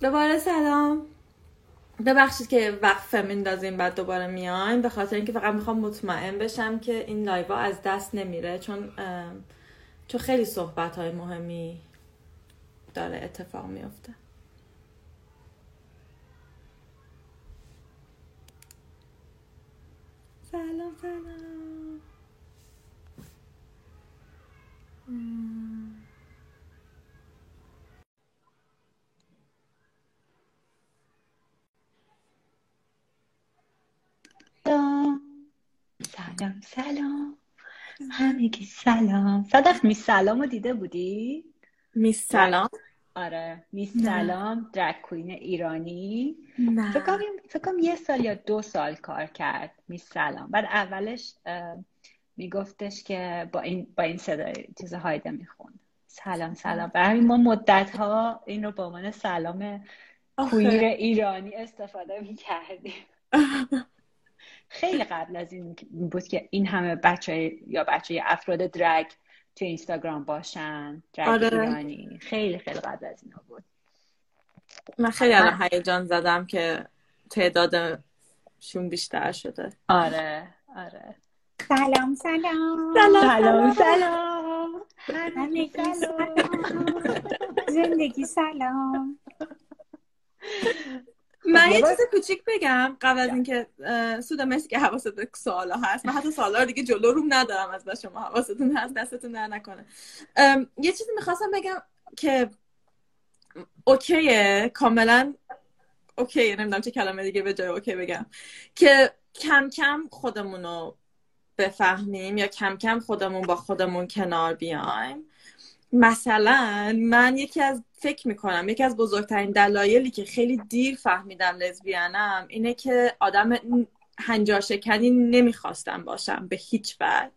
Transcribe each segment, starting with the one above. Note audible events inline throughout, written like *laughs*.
دوباره سلام. ببخشید که وقفه میندازیم بعد دوباره میایم. به خاطر اینکه فقط می‌خوام مطمئن بشم که این لایوا از دست نمیره چون چون خیلی صحبت های مهمی داره اتفاق میفته سلام سلام. سلام. سلام همگی سلام. صدف می سلام رو دیده بودی؟ می سلام. آره می سلام درک کوین ایرانی. فکر کنم یه سال یا دو سال کار کرد می سلام. بعد اولش میگفتش که با این با این صدای چیز هایده می‌خوند. سلام سلام. برای ما مدت ها این رو به عنوان سلام کویر ایرانی استفاده می‌کردیم. *laughs* خیلی قبل از این بود که این همه بچه یا بچه افراد درگ تو اینستاگرام باشن درگ آره. ایرانی. خیلی خیلی قبل از اینا بود. من خیلی الان هیجان زدم که تعدادشون بیشتر شده. آره آره. سلام سلام. سلام سلام همگی سلام. زندگی سلام. *laughs* من یه چیز کوچیک بگم قبل از اینکه سودا مرسی که حواست به سوالا هست. من حتی سوالا رو دیگه جلو روم ندارم از بس شما حواستون هست دستتون در نکنه. یه چیزی می‌خواستم بگم که اوکیه کاملا اوکیه نمی‌دونم چه کلمه دیگه به جای اوکی بگم. که کم کم خودمون رو بفهمیم یا کم کم خودمون با خودمون کنار بیایم. مثلا من یکی از فکر می‌کنم یکی از بزرگترین دلایلی که خیلی دیر فهمیدم لزبیانم اینه که آدم هنجار شکنی نمی‌خواستم باشم به هیچ وجه.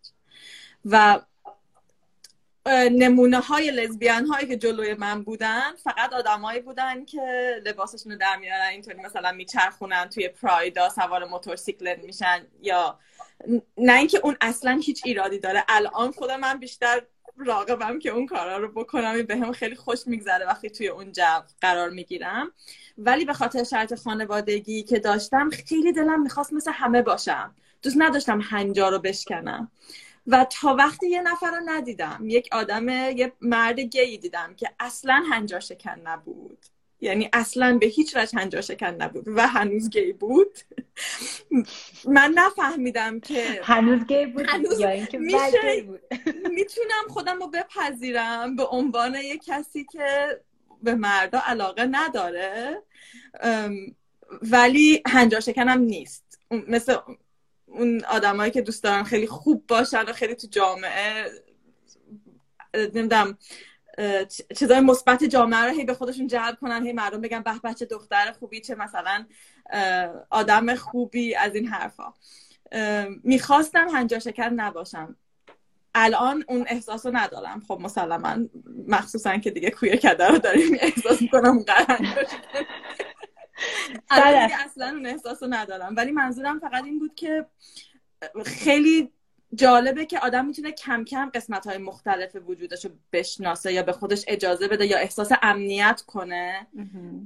و نمونه های لزبیان هایی که جلوی من بودن فقط آدمایی بودن که لباسشون رو در میارن اینطوری مثلا میچرخونن توی پرایدا سوار موتورسیکلت میشن یا نه اینکه اون اصلا هیچ ایرادی داره. الان خودم من بیشتر راقبم که اون کارا رو بکنم به هم خیلی خوش میگذره وقتی توی اون جو قرار می‌گیرم. ولی به خاطر شرط خانوادگی که داشتم خیلی دلم می‌خواست مثل همه باشم. دوست نداشتم هنجا رو بشکنم. و تا وقتی یه نفر رو ندیدم یک آدم یه مرد گیی دیدم که اصلا هنجار شکن نبود. یعنی اصلا به هیچ وجه هنجار شکن نبود و هنوز گی بود. من نفهمیدم که هنوز گی بود هنوز یا اینکه میشه- بود. *laughs* می‌تونم خودم رو بپذیرم به عنوان یه کسی که به مردا علاقه نداره ولی هنجار شکنم نیست. مثل اون آدمایی که دوست دارن خیلی خوب باشن و خیلی تو جامعه نمی‌دونم چیزای مثبت جامعه رو هی به خودشون جلب کنن هی مردم بگن به بچه دختر خوبی چه مثلا آدم خوبی از این حرفا. می‌خواستم هنجار شکر نباشم. الان اون احساس رو ندارم. خب مسلما مخصوصا که دیگه کویر کده رو داریم *laughs* احساس می‌کنم اونقدر هنجار شکر الان دیگه *laughs* اصلا اون احساس رو ندارم. ولی منظورم فقط این بود که خیلی جالبه که آدم می‌تونه کم کم قسمت های مختلف وجودش رو بشناسه یا به خودش اجازه بده یا احساس امنیت کنه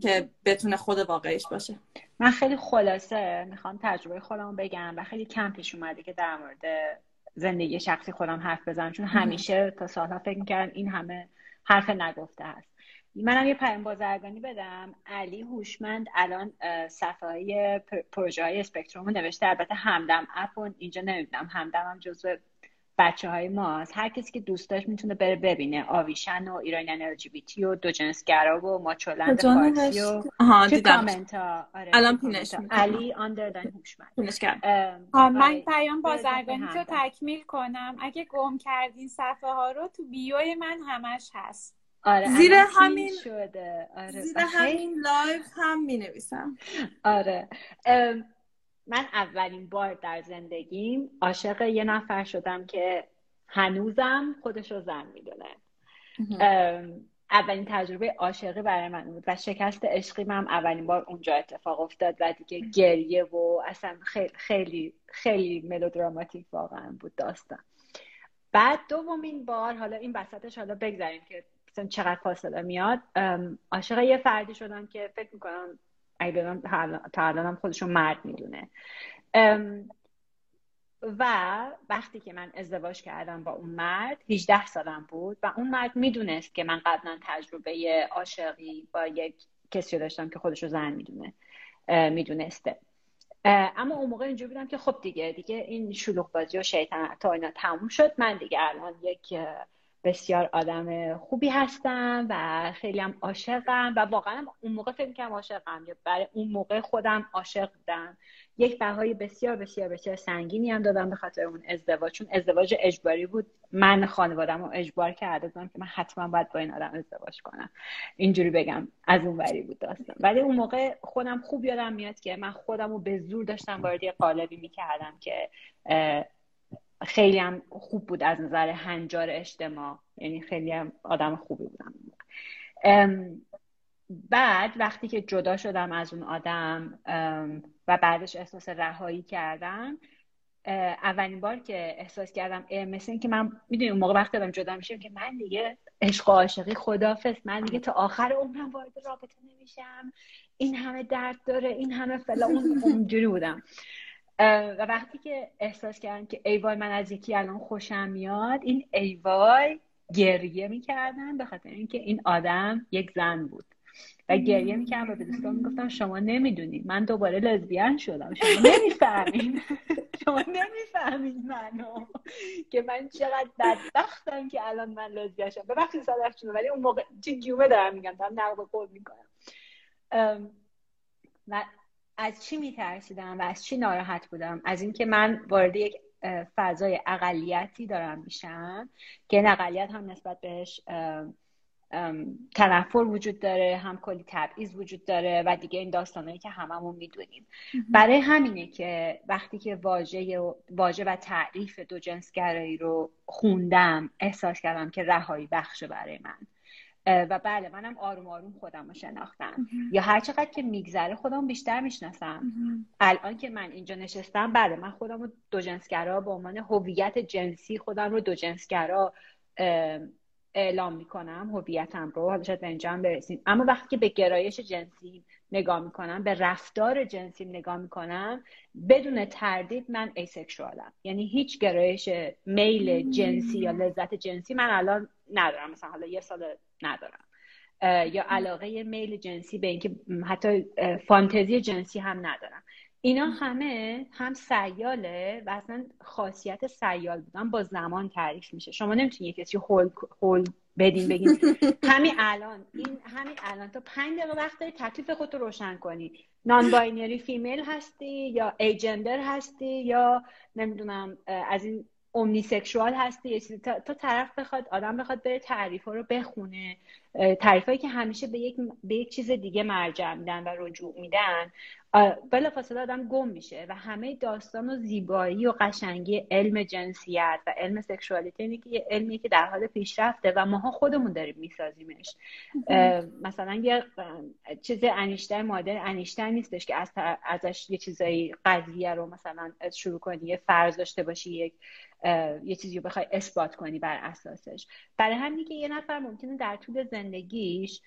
که بتونه خود واقعیش باشه. من خیلی خلاصه می‌خوام تجربه خودم بگم و خیلی کم پیش اومده که در مورد زندگی شخصی خودم حرف بزنم چون همیشه تا سالها فکر می‌کردم این همه حرف نگفته هست. منم یه پیام بازرگانی بدم. علی هوشمند الان صفحه های پروژه های اسپکتروم رو نوشته. البته همدم اپ و اینجا نمی‌دونم. همدم هم جزو بچه های ماست. هر کسی که دوست داشت می‌تونه بره ببینه. آویشن و ایرانیان ال و دو جنسگرا و ماچولند فارسی و دیدم. کامنت ها آره الان پینش. علی آندرلاین هوشمند. من آره. پیام بازرگانی رو همدم. تکمیل کنم. اگه گم کردین صفحه ها رو تو بیوی من همش هست. آره زیر همین- شده. آره زیر همین لایو هم می نویسم آره. ام، من اولین بار در زندگیم عاشق یه نفر شدم که هنوزم خودش رو زن می‌دونه. اولین تجربه عاشقی برای من بود و شکست عشقی من اولین بار اونجا اتفاق افتاد و دیگه گریه و اصلا خیلی خیلی خیلی ملودراماتیک واقعا بود داستان. بعد دومین بار حالا این وسطش حالا بگذاریم که چقدر فاصله میاد. عاشق یه فردی شدم که فکر می‌کنم اگه تا الانم خودشون مرد می‌دونه. و وقتی که من ازدواج کردم با اون مرد 18 سالم بود و اون مرد می‌دونست که من قبلا تجربه عاشقی با یک کسی داشتم که خودش رو زن می‌دونه می‌دونسته. اما اون موقع اینجور بودم که خب دیگه دیگه این شلوغ بازی و شیطان تا اینا تموم شد. من دیگه الان یک بسیار آدم خوبی هستم و خیلی هم عاشقم و واقعا اون موقع فکر کنم عاشقم یا برای اون موقع خودم عاشق بودم. یک بهای بسیار بسیار بسیار سنگینی هم دادم به خاطر اون ازدواج چون ازدواج اجباری بود. من خانوادم رو اجبار کرده بودم که من حتما باید با این آدم ازدواج کنم. اینجوری بگم از اون وری بود داستان. ولی اون موقع خودم خوب یادم میاد که من خودم رو به زور داشتم وارد یه قالبی می‌کردم که خیلی هم خوب بود از نظر هنجار اجتماع. یعنی خیلی هم آدم خوبی بودم. بعد وقتی که جدا شدم از اون آدم و بعدش احساس رهایی کردم اولین بار که احساس کردم مثل این که من می‌دونی اون موقع وقتی دارم جدا میشم که من دیگه عشق و عاشقی خدافظ من دیگه تا آخر عمرم وارد رابطه نمیشم. این همه درد داره این همه فلا اون اونجوری بودم. و وقتی که احساس کردم که ای وای من از یکی الان خوشم میاد این ای وای گریه می‌کردم به خاطر اینکه این آدم یک زن بود و گریه می‌کردم و به دوستان می‌گفتم شما نمی‌دونید من دوباره لزبیان شدم. شما نمی‌فهمید *laughs* شما نمی‌فهمید منو که من چقدر بدبختم که الان من لزبیان شدم. ببخشید صدف ولی اون موقع چه جومه دارم میگم دارم نقل قول می‌کنم. و از چی میترسیدم و از چی ناراحت بودم؟ از اینکه من وارد یک فضای اقلیتی دارم میشم که این اقلیت هم نسبت بهش تنفر وجود داره هم کلی تبعیض وجود داره و دیگه این داستانهایی که هممون می‌دونیم. برای همینه که وقتی که واژه واژه و تعریف دو جنسگرایی رو خوندم احساس کردم که رهایی بخشه برای من. و بله منم آروم آروم خودم رو شناختم. یا هر چقدر که میگذره خودم بیشتر می‌شناسم. الان که من اینجا نشستم بله من خودم رو جنسگرا به عنوان هویت جنسی خودم رو جنسگرا اعلام می‌کنم هویتم رو. حالا شاید به اینجا برسیم. اما وقتی که به گرایش جنسی نگاه می‌کنم به رفتار جنسی نگاه می‌کنم بدون تردید من ایسکشوالم یعنی هیچ گرایش میل جنسی یا لذت جنسی من الان ندارم. مثلا حالا یه سال ندارم. یا علاقه میل جنسی به اینکه حتی فانتزی جنسی هم ندارم. اینا همه هم سیاله و اصلا خاصیت سیال بودن با زمان تعریف میشه. شما نمی‌تونید یه کسی هول, هول بدین بگین. *laughs* همین الان این همین الان. تا پنج دقیقه وقت داری تکلیف خودتو روشن کنی. non-binary female هستی یا agender هستی یا نمی‌دونم از این omnisexual هستی. یه چیزی. تا, طرف بخواد آدم بخواد بره تعریف ها رو بخونه. تعریف که همیشه به یک, به یک چیز دیگه مرجع میدن و رجوع میدن بلا فاصله آدم گم میشه و همه داستان و زیبایی و قشنگی علم جنسیت و علم سکشوالیتی اینه که یه علمی که در حال پیشرفته و ماها خودمون داریم میسازیمش. مثلا یه چیز انیشتر مادر انیشتر نیستش که از ازش یه چیزایی قضیه رو مثلا شروع کنی یه فرض داشته باشی یک یه چیزی رو بخوای اثبات کنی بر اساسش. برای همین که یه نفر ممکنه در طول زندگیش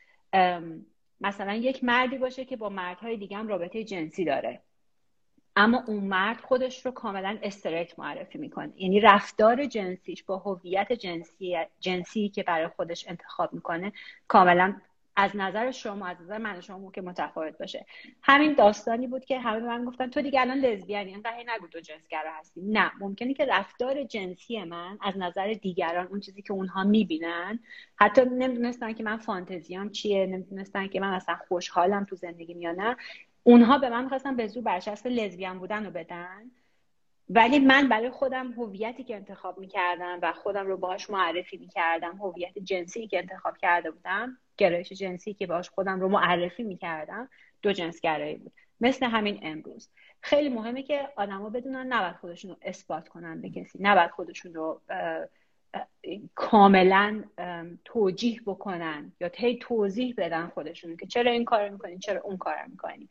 مثلا یک مردی باشه که با مردهای دیگه هم رابطه جنسی داره. اما اون مرد خودش رو کاملا استریت معرفی می‌کنه. یعنی رفتار جنسیش با هویت جنسی جنسی که برای خودش انتخاب می‌کنه کاملا از نظر شما از نظر من شما که متفاوت باشه. همین داستانی بود که همه من گفتن تو دیگه الان لزبیانی انقدر نگو تو جنسگرا هستی. نه ممکنه که رفتار جنسی من از نظر دیگران اون چیزی که اونها می‌بینن حتی نمی‌دونستن که من فانتزیام چیه نمی‌دونستن که من اصلا خوشحالم تو زندگی یا نه اونها به من می‌خواستن به زور برچسب لزبیان بودن رو بدن. ولی من برای خودم هویتی که انتخاب می‌کردم و خودم رو باهاش معرفی می‌کردم هویت جنسی که انتخاب کرده بودم گرایش جنسی که باهاش خودم رو معرفی می‌کردم دو جنس گرایی بود. مثل همین امروز. خیلی مهمه که آدما بدونن نباید خودشون رو اثبات کنن به کسی. نباید خودشون رو کاملا توجیه بکنن یا تی توضیح بدن خودشون که چرا این کار می‌کنی چرا اون کار می‌کنی.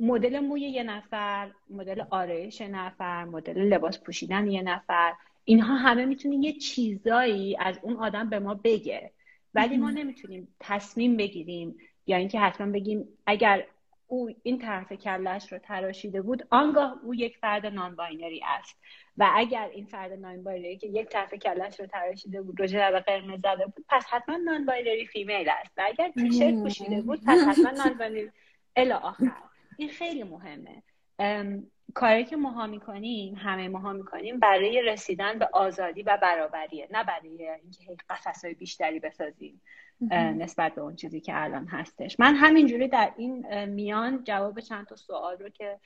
مدل موی یه نفر مدل آرایش نفر مدل لباس پوشیدن یه نفر اینها همه می‌تونه یه چیزایی از اون آدم به ما بگه. ولی ما نمی‌تونیم تصمیم بگیریم یا اینکه حتما بگیم اگر او این طرف کلش رو تراشیده بود آنگاه او یک فرد نان باینری است. و اگر این فرد non-binary که یک طرف کلش رو تراشیده بود و رژ لب قرمز زده بود پس حتما non-binary female است. و اگر تیشرت پوشیده بود پس حتما *laughs* non-binary الی آخر. این خیلی مهمه. کاری که ماها می‌کنیم همه ماها می‌کنیم برای رسیدن به آزادی و برابریه نه برای اینکه های بیشتری بسازیم نسبت به اون چیزی که الان هستش. من همینجوری در این میان جواب چند تا سوال رو که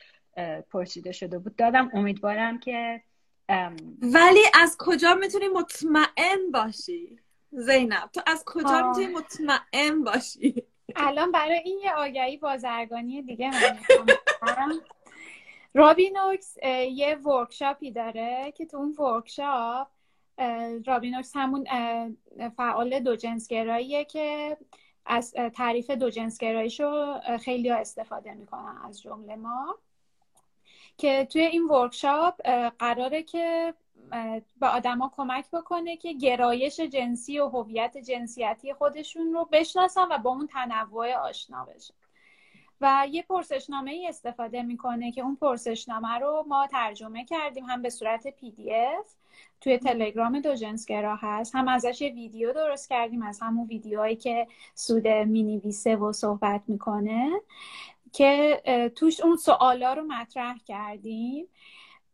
پرسیده شده بود دادم. امیدوارم که ولی از کجا می‌تونی مطمئن باشی؟ زینب تو از کجا می‌تونی مطمئن باشی؟ الان برای این یه آگهی بازرگانی دیگه من *laughs* Robyn Ochs یه workshop ی داره که تو اون workshop Robyn Ochs همون فعال دو جنسگراییه که از تعریف دو رو خیلی استفاده می‌کنن از جمله ما. که توی این workshop قراره که به آدما کمک بکنه که گرایش جنسی و هویت جنسیتی خودشون رو بشناسن و با اون تنوع آشنا بشن. و یه پرسشنامه ای استفاده می‌کنه که اون پرسشنامه رو ما ترجمه کردیم هم به صورت PDF توی تلگرام دو جنسگرا هست. هم ازش یه ویدیو درست کردیم از همون ویدیوهایی که سود می‌نویسه و صحبت می‌کنه که توش اون سوالا رو مطرح کردیم.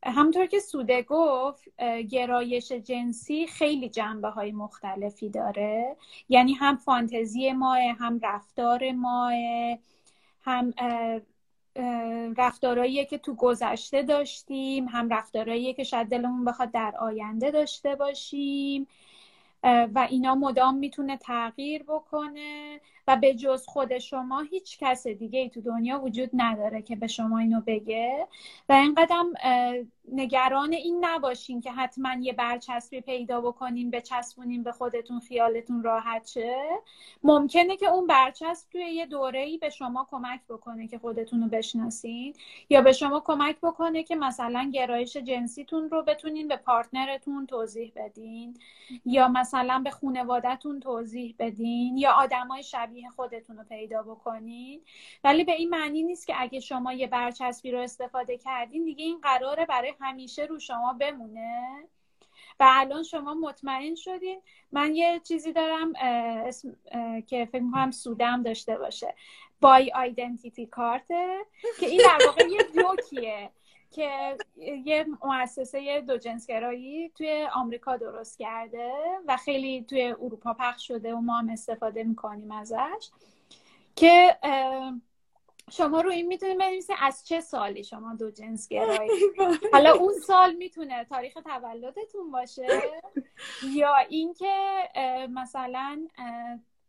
همطور که سوده گفت گرایش جنسی خیلی جنبه های مختلفی داره. یعنی هم فانتزی ماه هم رفتار ماه. هم رفتارهاییه که تو گذشته داشتیم هم رفتارهاییه که شاید دلمون بخواد در آینده داشته باشیم و اینا مدام می‌تونه تغییر بکنه. و به جز خود شما هیچ کس دیگه ای تو دنیا وجود نداره که به شما اینو بگه. و اینقدر نگران این نباشین که حتما یه برچسبی پیدا بکنین بچسبونین به خودتون خیالتون راحت شه. ممکنه که اون برچسب توی یه دوره ای به شما کمک بکنه که خودتون رو بشناسین یا به شما کمک بکنه که مثلا گرایش جنسیتون رو بتونین به پارتنرتون توضیح بدین یا مثلا به خانوادهتون توضیح بدین یا آدمای شبیه خودتون رو پیدا بکنین. ولی به این معنی نیست که اگه شما یه برچسبی رو استفاده کردین دیگه این قراره برای همیشه رو شما بمونه. و الان شما مطمئن شدین. من یه چیزی دارم اسم که فکر می‌کنم سودم داشته باشه. بای آیدنتیتی کارت که این در واقع یه جوکیه. که یه مؤسسه دو جنسگرایی توی آمریکا درست کرده و خیلی توی اروپا پخش شده و ما هم استفاده می‌کنیم ازش که شما رو این می‌تونید بنویسید از چه سالی شما دو جنس گرایی *laughs* حالا اون سال می‌تونه تاریخ تولدتون باشه یا اینکه مثلا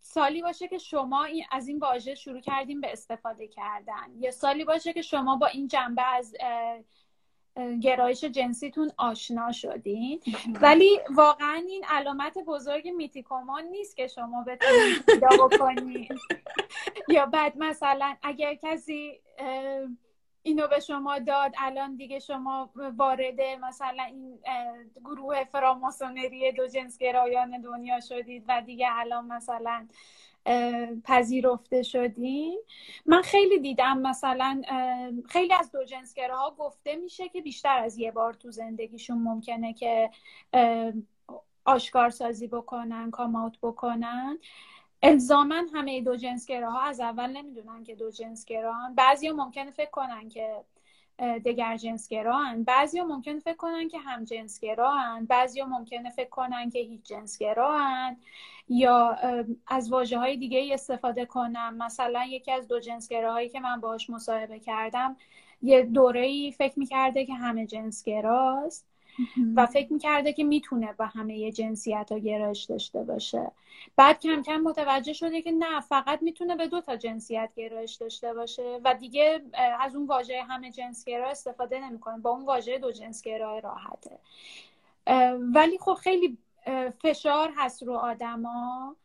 سالی باشه که شما از این واژه شروع کردیم به استفاده کردن. یا سالی باشه که شما با این جنبه از گرایش جنسیتون آشنا شدین. *laughs* ولی واقعا این علامت بزرگ میتیکومان نیست که شما بتونید پیدا بکنید. *laughs* یا بعد مثلا اگر کسی اینو به شما داد الان دیگه شما وارد مثلا این گروه فراماسونری دو جنس گرایان دنیا شدید و دیگه الان مثلا پذیرفته شدیم من خیلی دیدم مثلا خیلی از دو ها گفته میشه که بیشتر از یه بار تو زندگیشون ممکنه که آشکار سازی بکنن کاماوت بکنن. الزاما همه دو ها از اول نمی‌دونن که دو جنسگران بعضی ممکنه فکر کنن که دگر جنسگران بعضی ممکن فکر کنن که هم جنسگران بعضی ممکنه فکر کنن که هیچ جنسگران یا از واجه های دیگه استفاده کنم. مثلا یکی از دو جنسگراهایی که من باهاش مصاحبه کردم یه دوره ای فکر می‌کرده که همه جنسگراست. و فکر می‌کرده که می‌تونه با همه یه جنسیت ها گرایش داشته باشه. بعد کم کم متوجه شده که نه فقط می‌تونه به دو تا جنسیت گرایش داشته باشه و دیگه از اون واژه همه جنسگرا استفاده نمی‌کنه. با اون واژه دو جنسگرا راحته. ولی خب خیلی فشار هست رو آدما.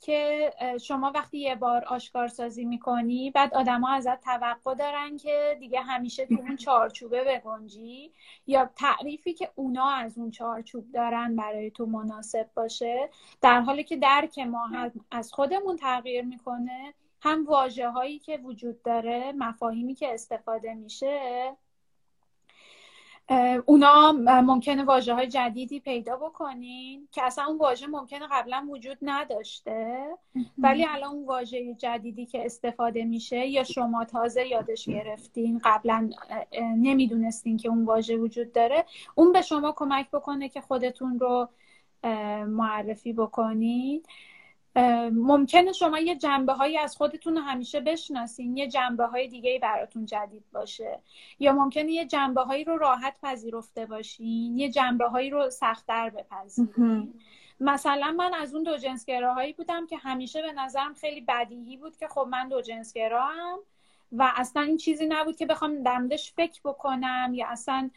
که شما وقتی یه بار آشکارسازی می‌کنی بعد آدما ازت توقع دارن که دیگه همیشه تو اون چارچوبه بگنجی یا تعریفی که اونا از اون چارچوب دارن برای تو مناسب باشه. در حالی که درک ما از خودمون تغییر می‌کنه هم واجه هایی که وجود داره مفاهیمی که استفاده میشه اونا ممکنه واجه های جدیدی پیدا بکنین که اصلا اون واژه ممکنه قبلا وجود نداشته ولی الان اون واژه جدیدی که استفاده میشه یا شما تازه یادش گرفتین قبلا نمی‌دونستین که اون واژه وجود داره اون به شما کمک بکنه که خودتون رو معرفی بکنین. ممکنه شما یه جنبه هایی از خودتون همیشه بشناسین یه جنبه های دیگه براتون جدید باشه. یا ممکنه یه جنبه هایی رو راحت پذیرفته باشین یه جنبه هایی رو سختتر بپذیرین. مثلا من از اون دو جنسگراهایی بودم که همیشه به نظرم خیلی بدیهی بود که خب من دو جنسگراهم و اصلا این چیزی نبود که بخوام در فکر بکنم یا اصلا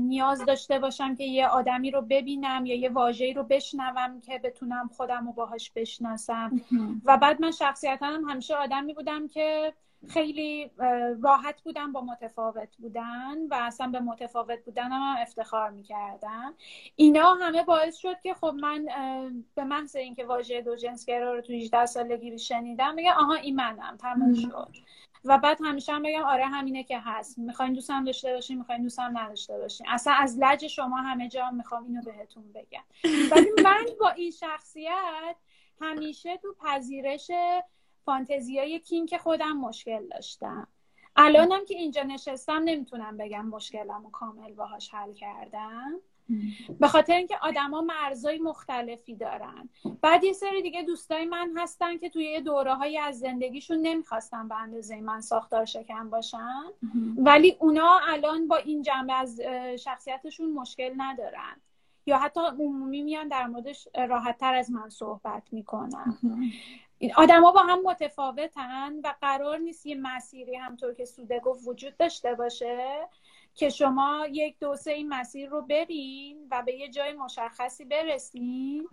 نیاز داشته باشم که یه آدمی رو ببینم یا یه واژه‌ای رو بشنوم که بتونم خودم رو باهاش بشناسم. و بعد من شخصیتا هم همیشه آدمی بودم که خیلی راحت بودم با متفاوت بودن و اصلا به متفاوت بودن هم افتخار می‌کردم. اینا همه باعث شد که خب من به محض اینکه واژه دو جنسگرا رو تو 18 سالگی شنیدم میگه آها این منم. تمام شد. و بعد همیشه هم بگم آره همینه که هست. می‌خواین دوستم داشته باشین می‌خواین دوستم نداشته باشین. اصلا از لج شما همه جا می‌خوام اینو بهتون بگم. ولی من با این شخصیت همیشه تو پذیرش فانتزیای کینگ خودم مشکل داشتم. الانم که اینجا نشستم نمی‌تونم بگم مشکلم رو کامل باهاش حل کردم. به خاطر اینکه آدما مرزای مختلفی دارن. بعد یه سری دیگه دوستای من هستن که توی یه دوره های از زندگیشون نمی‌خواستن به اندازه من ساختار شکن باشن. ولی اونا الان با این جنبه از شخصیتشون مشکل ندارن. یا حتی عمومی میان در موردش راحت تر از من صحبت می‌کنن. آدما با هم متفاوتن و قرار نیست یه مسیری همطور که سوده گفت وجود داشته باشه. که شما یک دو سه این مسیر رو برین و به یه جای مشخصی برسین.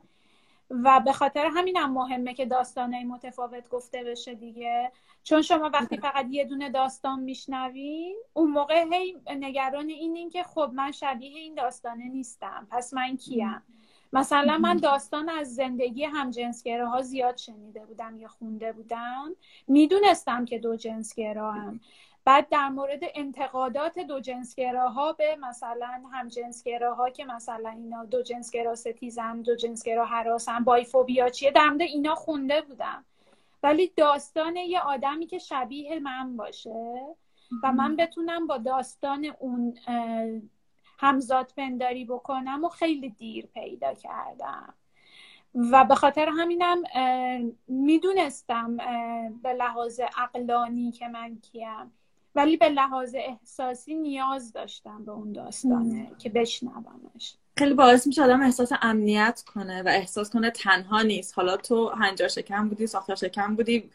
و به خاطر همینم مهمه که داستانهای متفاوت گفته بشه دیگه. چون شما وقتی فقط یه دونه داستان میشنوین اون موقع هی نگران اینین که خب من شبیه این داستانه نیستم پس من کیم؟ مثلا من داستان از زندگی همجنسگره ها زیاد شنیده بودم یا خونده بودم. می‌دونستم که دو جنسگرا هم بعد در مورد انتقادات دو جنسگراها به مثلا هم جنسگراها که مثلا اینا دو جنسگرا ستیزن دو جنسگرا حراسن بایفوبیا چیه در مورد اینا خونده بودم. ولی داستان یه آدمی که شبیه من باشه و من بتونم با داستان اون همزاد پنداری بکنم و خیلی دیر پیدا کردم. و به خاطر همینم می‌دونستم به لحاظ اقلانی که من کیم. ولی به لحاظ احساسی نیاز داشتم به اون داستانه که بشنومش. خیلی باعث میشه آدم احساس امنیت کنه و احساس کنه تنها نیست. حالا تو هنجار شکم بودی ساختار شکم بودی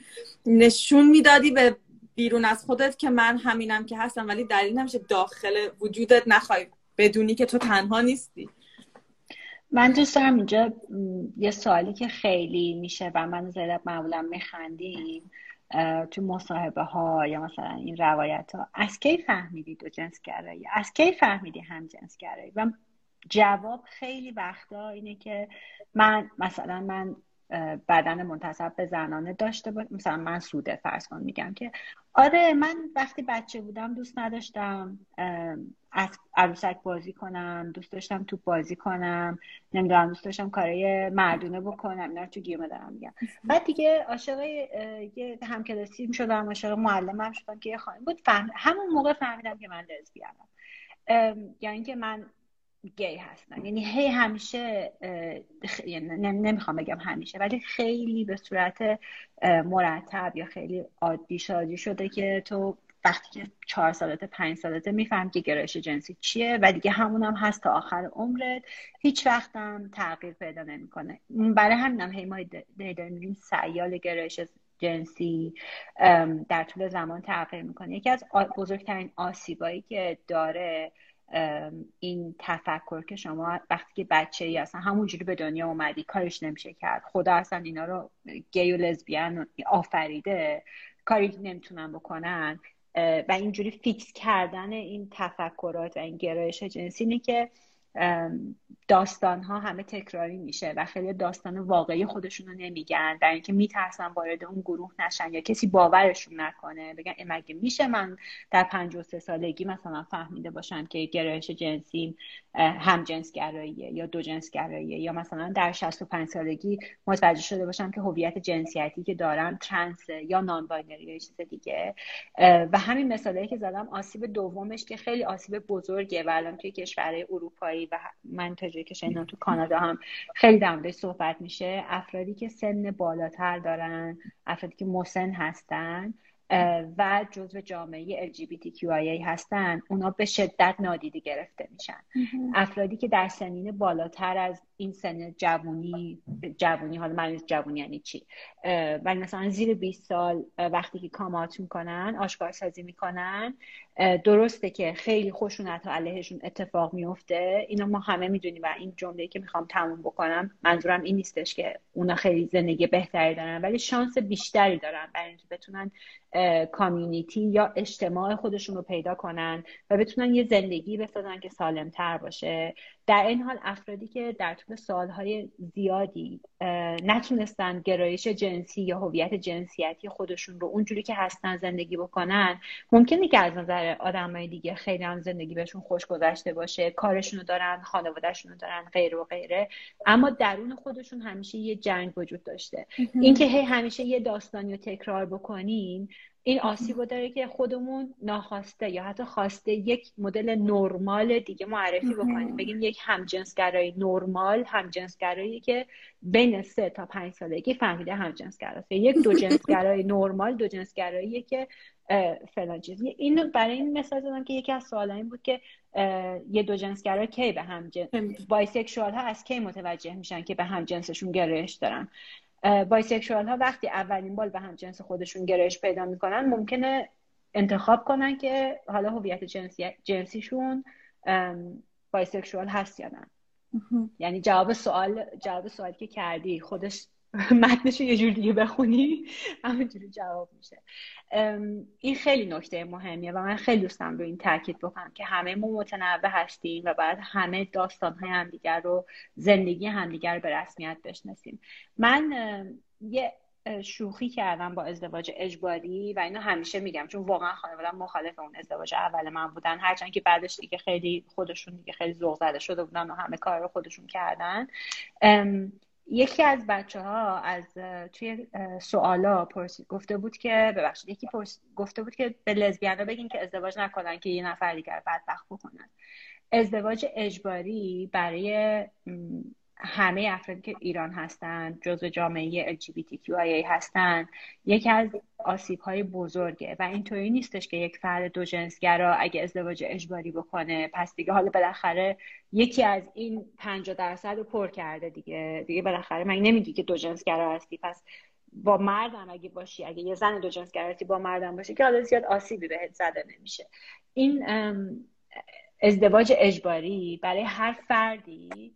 نشون می‌دادی به بیرون از خودت که من همینم که هستم ولی دلیل نمیشه داخل وجودت نخوای بدونی که تو تنها نیستی. من دوست دارم اینجا یه سوالی که خیلی میشه و من زیاد معمولا میخندیم. تو مصاحبه ها یا مثلا این روایت ها از کی فهمیدی دو جنس گرایی از کی فهمیدی هم جنس گرایی و جواب خیلی وقتا اینه که من مثلا من بدن منتصب به زنانه داشته باشه مثلا من سوده فرض کن میگم که آره من وقتی بچه بودم دوست نداشتم از عروسک بازی کنم دوست داشتم تو بازی کنم نمی‌دونم دوست داشتم کارهای مردونه بکنم اینا تو گیمه دارم میگم. بعد دیگه عاشق یه همکلاسی شدم عاشق معلمم شدم که یه خانم بود فهم... همون موقع فهمیدم که من لزبیانم یعنی اینکه من گی هستم یعنی هی همیشه یعنی نمی‌خوام بگم همیشه ولی خیلی به صورت مرتب یا خیلی عادی شادی شده که تو وقتی که چهار سالته پنج سالته میفهم که گرایش جنسی چیه و دیگه هم هست تا آخر عمرت. هیچ وقتم تغییر پیدا نمی‌کنه. برای همینم هی ما داریم سیال گرایش جنسی در طول زمان تغییر می‌کنه. یکی از بزرگترین آسیبایی که داره این تفکر که شما وقتی که بچه ای اصلا همونجوری به دنیا اومدی کارش نمیشه کرد. خدا اصلا اینا رو گی و لزبیان آفریده کاری نمی‌تونن بکنن. و اینجوری فیکس کردن این تفکرات و این گرایش جنسی اینه که داستان ها همه تکراری میشه و خیلی داستان واقعی خودشون رو نمیگن در اینکه میترسن وارد اون گروه نشن یا کسی باورشون نکنه بگن مگه میشه من در سه سالگی مثلا فهمیده باشم که گرایش جنسی هم جنس گراییه یا دو جنس گراییه یا مثلا در 65 سالگی متوجه شده باشم که هویت جنسیتی که دارم trans یا non-binary یا چیز دیگه. و همین مثالی که زدم آسیب دومش که خیلی آسیب بزرگه و الان توی کشورهای اروپایی و من تجربه که شنیدم تو کانادا هم خیلی در صحبت میشه افرادی که سن بالاتر دارن افرادی که مسن هستن و جزو جامعه LGBTQIA هستن اونا به شدت نادیده گرفته میشن. افرادی که در سنین بالاتر از این سن جوونی جوونی حالا من جوونی یعنی چی؟ ولی مثلا زیر 20 سال وقتی که کامات می‌کنن آشکارسازی می‌کنن درسته که خیلی خشونت علیهشون اتفاق میفته اینا ما همه می‌دونیم و این جمله که می‌خوام تموم بکنم منظورم این نیستش که اونا خیلی زندگی بهتری دارن ولی شانس بیشتری دارن برای اینکه بتونن کامیونیتی یا اجتماع خودشون رو پیدا کنن و بتونن یه زندگی بسازن که سالمتر باشه. در این حال افرادی که در طول سالهای زیادی نتونستن گرایش جنسی یا هویت جنسیتی خودشون رو اونجوری که هستن زندگی بکنن ممکنه که از نظر آدمای دیگه خیلی هم زندگی بهشون خوش گذشته باشه کارشون رو دارن خانوادهشون رو دارن غیر و غیره. اما درون خودشون همیشه یه جنگ وجود داشته. اینکه هی همیشه یه داستانی رو تکرار بکنین این آسیب رو داره که خودمون ناخواسته یا حتی خواسته یک مدل نرمال دیگه معرفی بکنیم. بگیم یک همجنسگرایی نرمال همجنسگرایی که بین سه تا پنج سالگی فهمیده همجنسگراست. یک دو جنسگرایی نرمال دو جنسگرایی که فلان چیز. این برای این مثال زدم که یکی از سوال این بود که یه دو جنسگرا کی به هم جنس bisexual ها از کی متوجه میشن که به هم جنسشون گرایش دارن؟ bisexual ها وقتی اولین بار به هم جنس خودشون گرایش پیدا می‌کنن ممکنه انتخاب کنن که حالا هویت جنسی جنسیشون bisexual هست یا نه. یعنی جواب سوال جواب سوالی که کردی خودش *laughs* متنش یه جور دیگه بخونی همونجوری جواب میشه. این خیلی نکته مهمیه و من خیلی دوست دارم رو این تاکید بکنم که همه ما متنوع هستیم و باید همه داستان های همدیگر رو زندگی همدیگر رو به رسمیت بشناسیم. من یه شوخی کردم با ازدواج اجباری و اینو همیشه میگم چون واقعا خانوادم مخالف اون ازدواج اول من بودن. هرچند که بعدش دیگه خیلی خودشون دیگه خیلی ذوق زده شده بودن و همه کار رو خودشون کردن. یکی از بچه ها از توی سوالا پرسید گفته بود که ببخشید یکی گفته بود که به لزبیان بگین که ازدواج نکنن که یه نفر دیگر بدبخت بکنن. ازدواج اجباری برای همه افرادی که ایران هستند جزو جامعه LGBTQIA هستند یکی از آسیب های بزرگه و اینطوری نیستش که یک فرد دو جنسگرا اگه ازدواج اجباری بکنه پس دیگه حالا بالاخره یکی از این 50 درصد رو پر کرده دیگه. دیگه بالاخره من نمیگی که دو جنسگرا هستی؟ پس با مردم اگه باشی اگه یه زن دو هستی با مردم باشی که حالا زیاد آسیبی بهت زده نمیشه. این ازدواج اجباری برای هر فردی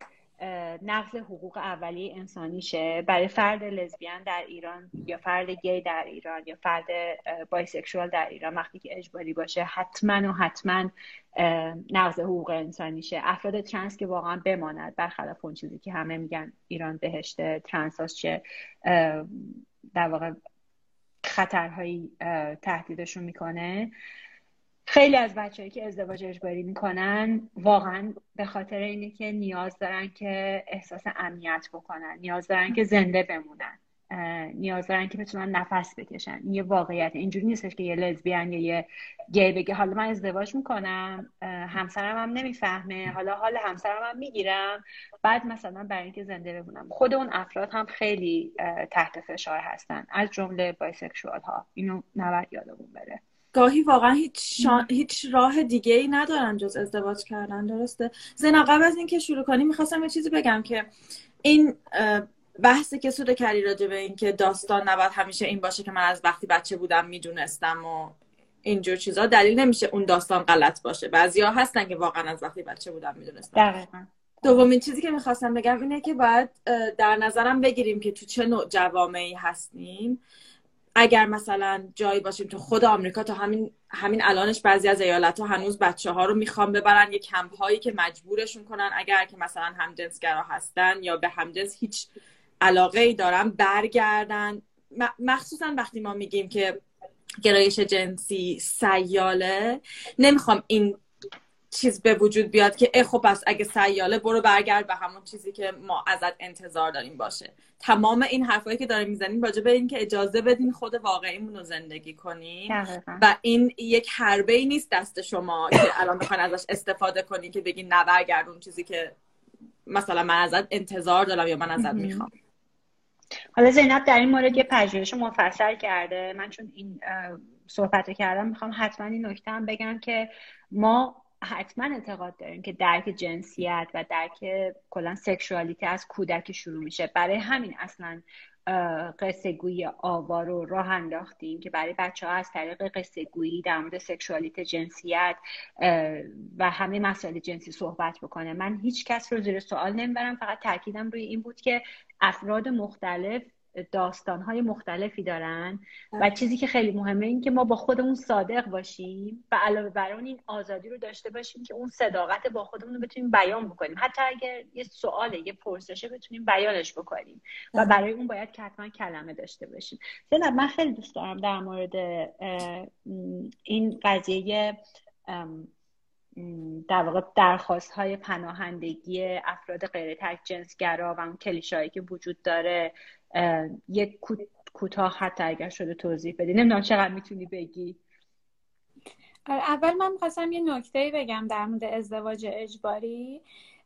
نقض حقوق اولیه انسانیشه. برای فرد لزبیان در ایران یا فرد گی در ایران یا فرد bisexual در ایران وقتی که اجباری باشه حتما و حتما نقض حقوق انسانیشه. افراد trans که واقعا بماند برخلاف اون چیزی که همه میگن ایران بهشته trans چه در واقع خطرهایی تهدیدشون می‌کنه. خیلی از بچههایی که ازدواج اجباری می‌کنن واقعا به خاطر اینه که نیاز دارن که احساس امنیت بکنن نیاز دارن که زنده بمونن نیاز دارن که بتونن نفس بکشن. این یه واقعیت اینجوری نیستش که یه لزبیان یا یه گی بگه حالا من ازدواج می‌کنم همسرم هم نمی‌فهمه حالا حال همسرم هم می‌گیرم. بعد مثلا برای اینکه زنده بمونم. خود اون افراد هم خیلی تحت فشار هستن از جمله بایسکشوال ها اینو نباید یادمون بره. گاهی واقعا هیچ, هیچ راه دیگه ای ندارن جز ازدواج کردن درسته؟ زینا قبل از اینکه شروع کنی می‌خواستم یه چیزی بگم که این بحثی که سود کردی راجع به این که داستان نباید همیشه این باشه که من از وقتی بچه بودم می‌دونستم و اینجور چیزا دلیل نمیشه اون داستان غلط باشه. بعضیا هستن که واقعا از وقتی بچه بودن می‌دونستن دومین چیزی که می‌خواستم بگم اینه که باید در نظرم بگیریم که تو چه نوع جوامعی هستیم. اگر مثلا جایی باشیم تو خود آمریکا تا همین همین الانش بعضی از ایالت ها هنوز بچه ها رو می‌خوان ببرن. یه کمپ هایی که مجبورشون کنن اگر که مثلا همجنسگرا هستن یا به همجنس هیچ علاقه ای دارن برگردن. مخصوصا وقتی ما میگیم که گرایش جنسی سیاله نمی‌خوام این چیز به وجود بیاد که ای خب پس اگه سیاله برو برگرد به همون چیزی که ما ازت انتظار داریم باشه. تمام این حرفایی که داریم می‌زنیم راجع به این که اجازه بدین خود واقعیمون رو زندگی کنیم. و این یک حربه ای نیست دست شما که الان بخواین ازش استفاده کنین که بگین نبرگرد اون چیزی که مثلا من ازت انتظار دارم یا من ازت می‌خوام. حالا زینب در این مورد یه پژوهش مفصل کرده. من چون این صحبت کردم می‌خوام حتما این نکته هم بگم که ما حتما اعتقاد داریم که درک جنسیت و درک کلا سکشوالیتی از کودک شروع میشه. برای همین اصلا قصه گویی آوا رو راه انداختیم که برای بچه ها از طریق قصه گویی در مورد سکشوالیت جنسیت و همه مسائل جنسی صحبت بکنه. من هیچ کس رو زیر سوال نمی‌برم. فقط تاکیدم روی این بود که افراد مختلف داستانهای مختلفی دارن و بله. چیزی که خیلی مهمه این که ما با خودمون صادق باشیم و علاوه بر اون این آزادی رو داشته باشیم که اون صداقت با خودمون رو بتونیم بیان بکنیم حتی اگر یه سواله یه پرسشه بتونیم بیانش بکنیم و بله. برای اون باید حتما کلمه داشته باشیم زینب من خیلی دوست دارم در مورد این قضیه در واقع درخواست های پناهندگی افراد غیر تک جنسگرا و اون کلیشایی که وجود داره یک کوتاه حتی اگر شده توضیح بدی. نمی‌دونم چقدر می‌تونی بگی. آره، اول من می‌خواستم یه نکته بگم در مورد ازدواج اجباری.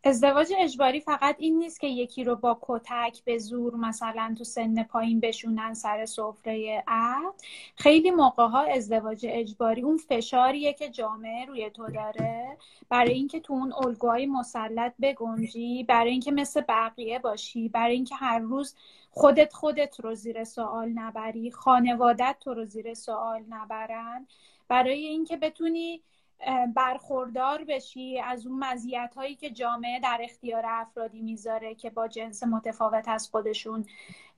ازدواج اجباری فقط این نیست که یکی رو با کتک به زور مثلا تو سن پایین بشونن سر سفره عقد. خیلی موقع ها ازدواج اجباری اون فشاریه که جامعه روی تو داره. برای اینکه تو اون الگوهای مسلط بگنجی برای اینکه مثل بقیه باشی برای اینکه هر روز خودت خودت رو زیر سوال نبری خانوادت تو رو زیر سوال نبرن. برای اینکه بتونی برخوردار بشی از اون مزیت هایی که جامعه در اختیار افرادی می‌ذاره که با جنس متفاوت از خودشون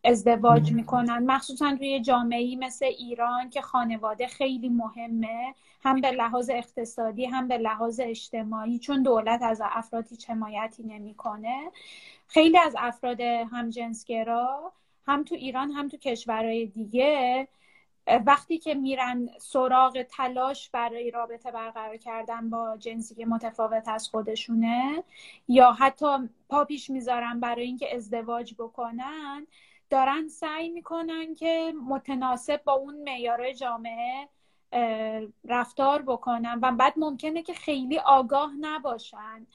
ازدواج می‌کنن. مخصوصا توی جامعه مثل ایران که خانواده خیلی مهمه هم به لحاظ اقتصادی هم به لحاظ اجتماعی چون دولت از افراد هیچ حمایتی نمی‌کنه. خیلی از افراد همجنسگرا هم تو ایران هم تو کشورهای دیگه وقتی که میرن سراغ تلاش برای رابطه برقرار کردن با جنسی که متفاوت از خودشونه یا حتی پا پیش می‌ذارن برای اینکه ازدواج بکنن دارن سعی می‌کنن که متناسب با اون معیارهای جامعه رفتار بکنن و بعد ممکنه که خیلی آگاه نباشن.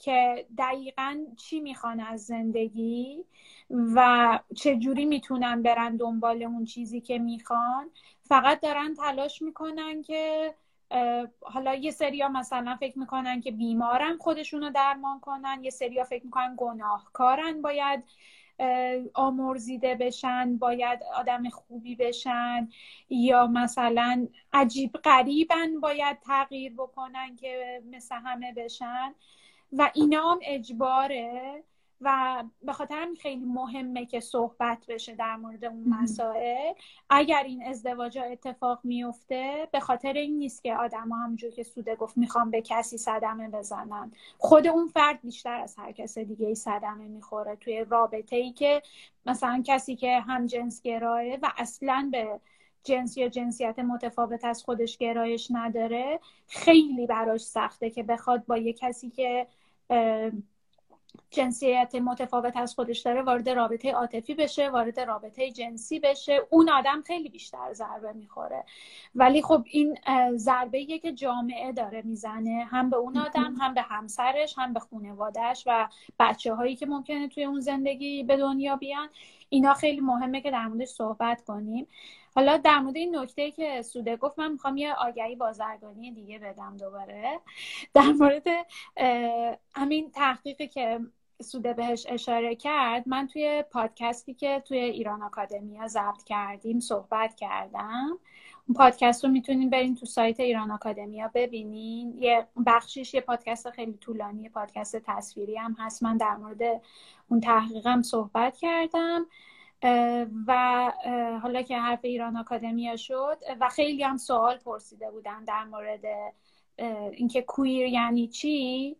که دقیقا چی می‌خوان از زندگی و چجوری می‌تونن برن دنبال اون چیزی که می‌خوان. فقط دارن تلاش می‌کنن که حالا یه سریا مثلا فکر می‌کنن که بیمارن خودشونو درمان کنن. یه سریا فکر می‌کنن گناهکارن باید آمرزیده بشن باید آدم خوبی بشن. یا مثلا عجیب غریبن باید تغییر بکنن که مثل همه بشن. و اینا هم اجباره و به خاطر خیلی مهمه که صحبت بشه در مورد اون مسائل. اگر این ازدواج اتفاق میفته به خاطر این نیست که آدم ها همونجور که سوده گفت می‌خوام به کسی صدمه بزنن. خود اون فرد بیشتر از هر کس دیگه ای صدمه می‌خوره. توی رابطه ای که مثلا کسی که هم جنس گراه و اصلا به جنس یا جنسیت متفاوت از خودش گرایش نداره خیلی براش سخته که بخواد با یه کسی که جنسیت متفاوت از خودش داره وارد رابطه عاطفی بشه وارد رابطه جنسی بشه. اون آدم خیلی بیشتر ضربه می‌خوره. ولی خب این ضربه که جامعه داره می‌زنه. هم به اون آدم هم به همسرش هم به خانوادهش و بچه هایی که ممکنه توی اون زندگی به دنیا بیان. اینا خیلی مهمه که در موردش صحبت کنیم. حالا در مورد این نکته که سوده گفت من می‌خوام یه آگهی بازرگانی دیگه بدم دوباره. در مورد همین تحقیقی که سوده بهش اشاره کرد من توی پادکستی که توی ایران آکادمیا ضبط کردیم صحبت کردم. اون پادکست رو می‌تونین برین تو سایت ایران آکادمیا ببینین. یه بخشیش یه پادکست خیلی طولانی پادکست تصویری هم هست. من در مورد اون تحقیقم صحبت کردم. و حالا که حرف ایران آکادمیا شد و خیلی هم سوال پرسیده بودن در مورد اینکه کویر یعنی چی.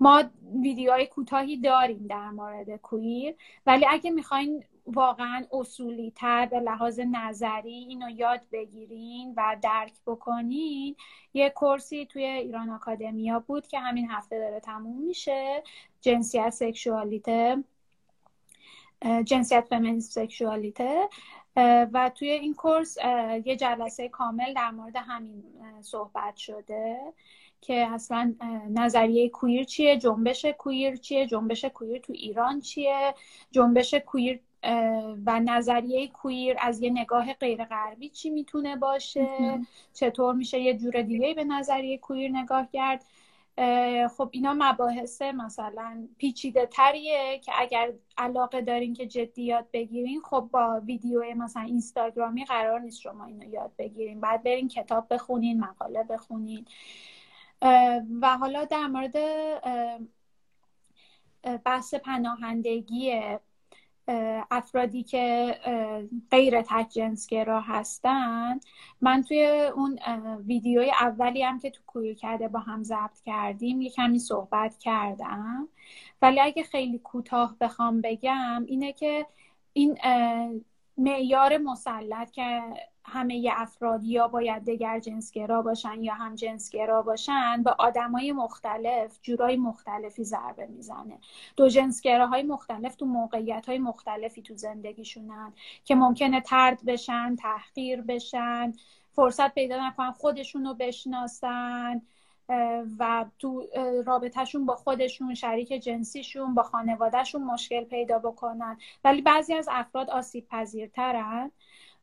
ما ویدیوهای کوتاهی داریم در مورد کویر ولی اگه می‌خواین واقعا اصولی تر به لحاظ نظری اینو یاد بگیرین و درک بکنین. یه کورسی توی ایران آکادمیا بود که همین هفته داره تموم میشه. جنسیت سکشوالیته. جنسیت فمینیست سکشوالیته. و توی این کورس یه جلسه کامل در مورد همین صحبت شده که اصلا نظریه کویر چیه جنبش کویر چیه جنبش کویر تو ایران چیه جنبش کویر و نظریه کویر از یه نگاه غیر غربی چی می‌تونه باشه؟ چطور میشه یه جور دیگه به نظریه کویر نگاه کرد؟ خب اینا مباحث مثلا پیچیده تریه که اگر علاقه دارین که جدی یاد بگیرین خب با ویدیو مثلا اینستاگرامی قرار نیست شما اینو یاد بگیرین. بعد برین کتاب بخونین مقاله بخونین. و حالا در مورد بحث پناهندگی افرادی که غیر تجنسگرا هستن. من توی اون ویدیوی اولی هم که تو کویر کرده با هم ضبط کردیم یه کمی صحبت کردم. ولی اگه خیلی کوتاه بخوام بگم اینه که این معیار مسلط که همه افراد یا باید دگر جنسگرا باشن یا هم جنسگرا باشن به آدمای مختلف جورای مختلفی ضربه می‌زنه. دو جنسگراهای مختلف تو موقعیت های مختلفی تو زندگیشونن که ممکنه ترد بشن تحقیر بشن فرصت پیدا نکنن خودشون رو بشناسن. و تو رابطهشون با خودشون شریک جنسیشون با خانوادهشون مشکل پیدا بکنن. ولی بعضی از افراد آسیب پذیرترن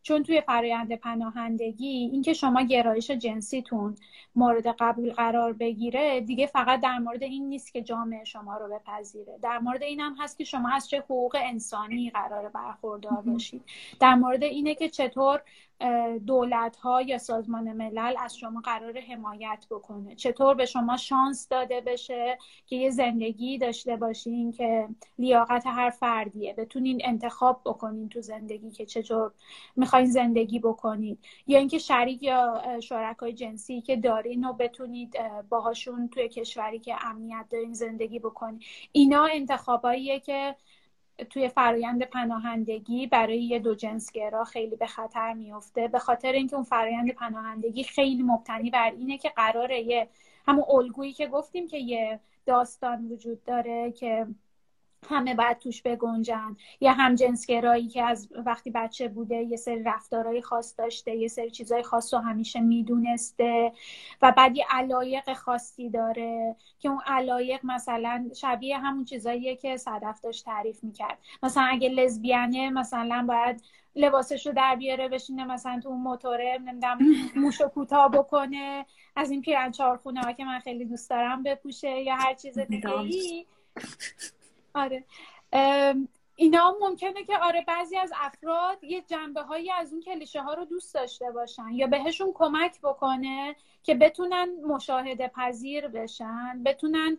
چون توی فرایند پناهندگی اینکه شما گرایش جنسیتون مورد قبول قرار بگیره دیگه فقط در مورد این نیست که جامعه شما رو بپذیره. در مورد این هم هست که شما از چه حقوق انسانی قرار برخوردار باشید. در مورد اینه که چطور دولت ها یا سازمان ملل از شما قرار حمایت بکنه. چطور به شما شانس داده بشه که یه زندگی داشته باشین که لیاقت هر فردیه؟ بتونین انتخاب بکنین تو زندگی که چطور می‌خواین زندگی بکنید یا اینکه شریک یا شرکای جنسی که دارین و بتونید باهاشون توی کشوری که امنیت دارین زندگی بکنید اینا انتخاباییه که توی فرایند پناهندگی برای یه دو جنسگرا خیلی به خطر میفته به خاطر اینکه اون فرایند پناهندگی خیلی مبتنی بر اینه که قراره یه همون الگویی که گفتیم که یه داستان وجود داره که همه باید توش بگنجن. یا هم جنسگرایی که از وقتی بچه بوده یه سری رفتارهای خاص داشته یه سری چیزهای خاص رو همیشه می‌دونسته و بعد یه علایق خاصی داره که اون علایق مثلا شبیه همون چیزاییه که صدف داشت تعریف می‌کرد. مثلا اگه لزبیانه مثلا باید لباسش رو در بیاره بشینه مثلا تو اون موتوره نمی‌دونم موشو کوتاه بکنه از این پیرن چارخونه ها که من خیلی دوست دارم بپوشه یا هر چیز دیگه آره. اینا ممکنه که آره بعضی از افراد یه جنبه هایی از اون کلیشه ها رو دوست داشته باشن یا بهشون کمک بکنه که بتونن مشاهده پذیر بشن بتونن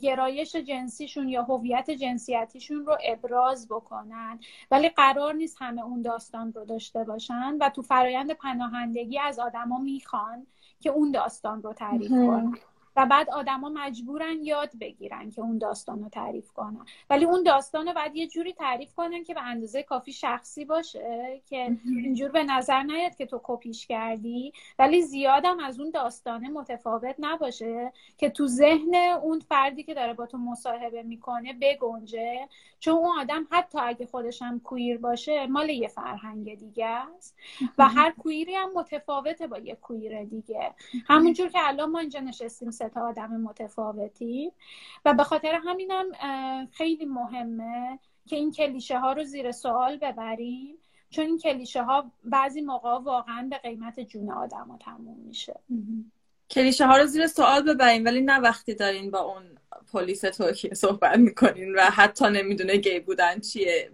گرایش جنسیشون یا هویت جنسیتیشون رو ابراز بکنن. ولی قرار نیست همه اون داستان رو داشته باشن و تو فرایند پناهندگی از آدما می‌خوان که اون داستان رو تعریف کنن. و بعد آدما مجبورن یاد بگیرن که اون داستان رو تعریف کنن. ولی اون داستان رو باید یه جوری تعریف کنن که به اندازه کافی شخصی باشه که اینجور به نظر نیاد که تو کپیش کردی. ولی زیادم از اون داستانه متفاوت نباشه که تو ذهن اون فردی که داره با تو مصاحبه می‌کنه بگنجه. چون اون آدم حتی اگه خودش هم کویر باشه مال یه فرهنگ دیگه است. و هر کویری هم متفاوته با یه کویر دیگه. همونجور که الان ما اینجا نشستیم تا آدم متفاوتی. و به خاطر همینم خیلی مهمه که این کلیشه ها رو زیر سوال ببریم چون این کلیشه ها بعضی موقع واقعا به قیمت جون آدم ها تموم میشه. کلیشه ها رو زیر سوال ببرین ولی نه وقتی دارین با اون پلیس ترکیه صحبت می‌کنین و حتی نمی‌دونه گی بودن چیه.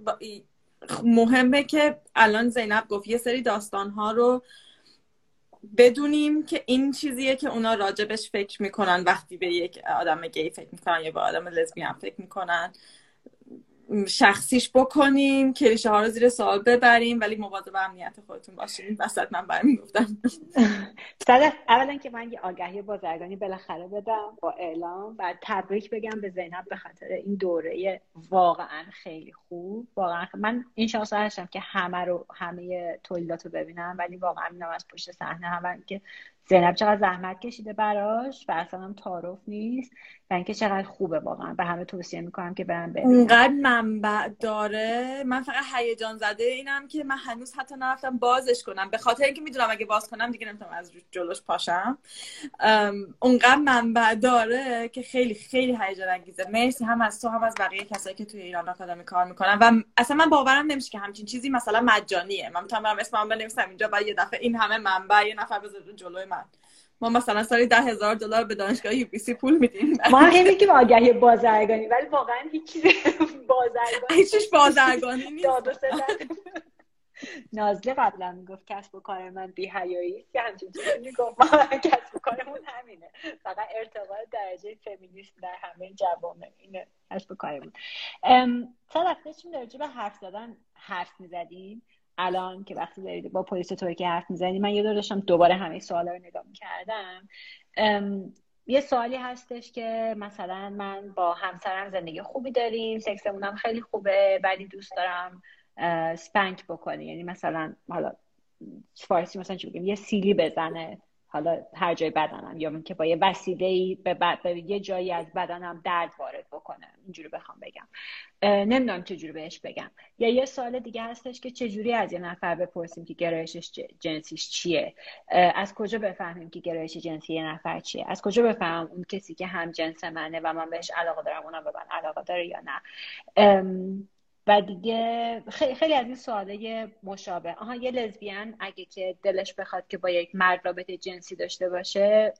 مهمه که الان زینب گفت یه سری داستان ها رو بدونیم که این چیزیه که اونا راجبش فکر می‌کنن وقتی به یک آدم گی فکر می‌کنن یا به آدم لزبیان فکر می‌کنن. شخصیش بکنیم کلیشه ها رو زیر سوال ببریم ولی مواظب امنیت خودتون باشین. وسط من برمی گفتم اولا که من یه آگهی بازرگانی بالاخره بدم با اعلام و تبریک بگم به زینب به خاطر این دوره واقعا خیلی خوب. واقعا من این شانس هستم که همه رو همه تولیدات رو ببینم ولی واقعا اینم از پشت صحنه هم که زینب چقدر زحمت کشیده براش و اصلا هم تعارف نیست و اینکه چقدر خوبه واقعا. به همه توصیه می‌کنم که برن ببینن اونقدر منبع داره. من فقط هیجان زده اینم که من هنوز حتی نرفتم بازش کنم. به خاطر اینکه می‌دونم اگه باز کنم دیگه نمی‌تونم از جلوش پاشم. اونقدر منبع داره که خیلی خیلی هیجان انگیزه. مرسی هم از تو هم از بقیه کسایی که توی ایران آکادمی کار می‌کنن. و اصلا من باورم نمیشه که همچین چیزی مثلا مجانیه. من می‌تونم برم اسمم بنویسم اینجا بعد یه دفعه این همه منبع یه نفر بذاره جلوی من. ما مثلا سالی ده هزار دلار به دانشگاه یو سی پول میدیم. ما هم میگیم آگهی بازرگانی ولی واقعا هیچ چیز *laughs* بازرگانی هیچش بازرگانی نیست. نازله قبلا می‌گفت کسب و کار من بی حیایی که همچین چیزی می‌گفت. ما کسب و کارمون همینه. فقط ارتقاء درجه فمینیست در همه جوامع اینه. کسب و کارمون. صد داشتیم درجه به حرف زدن حرف می‌زدیم. الان که وقتی دارید با پلیس ترکیه حرف می‌زنید من دور داشتم دوباره همه سوالا رو نگاه می‌کردم. یه سوالی هستش که مثلا من با همسرم زندگی خوبی داریم سکسمونم خیلی خوبه ولی دوست دارم سپنک بکنه یعنی مثلا حالا فارسی مثلا چی بگیم؟ یه سیلی بزنه. حالا هر جای بدنم یا که با یه وسیله به, به یه جایی از بدنم درد وارد بکنه. اینجوری بخوام بگم. نمی‌دونم چجوری بهش بگم. یا یه سال دیگه هستش که چجوری از یه نفر بپرسیم که گرایشش جنسیش چیه؟ از کجا بفهمیم که گرایش جنسی یه نفر چیه؟ از کجا بفهمم اون کسی که هم جنس منه و من بهش علاقه دارم اونم به من علاقه داره یا نه؟ و دیگه خیلی, خیلی از این سواله مشابه. آها یه لزبیان اگه که دلش بخواد که با یک مرد رابطه جنسی داشته باشه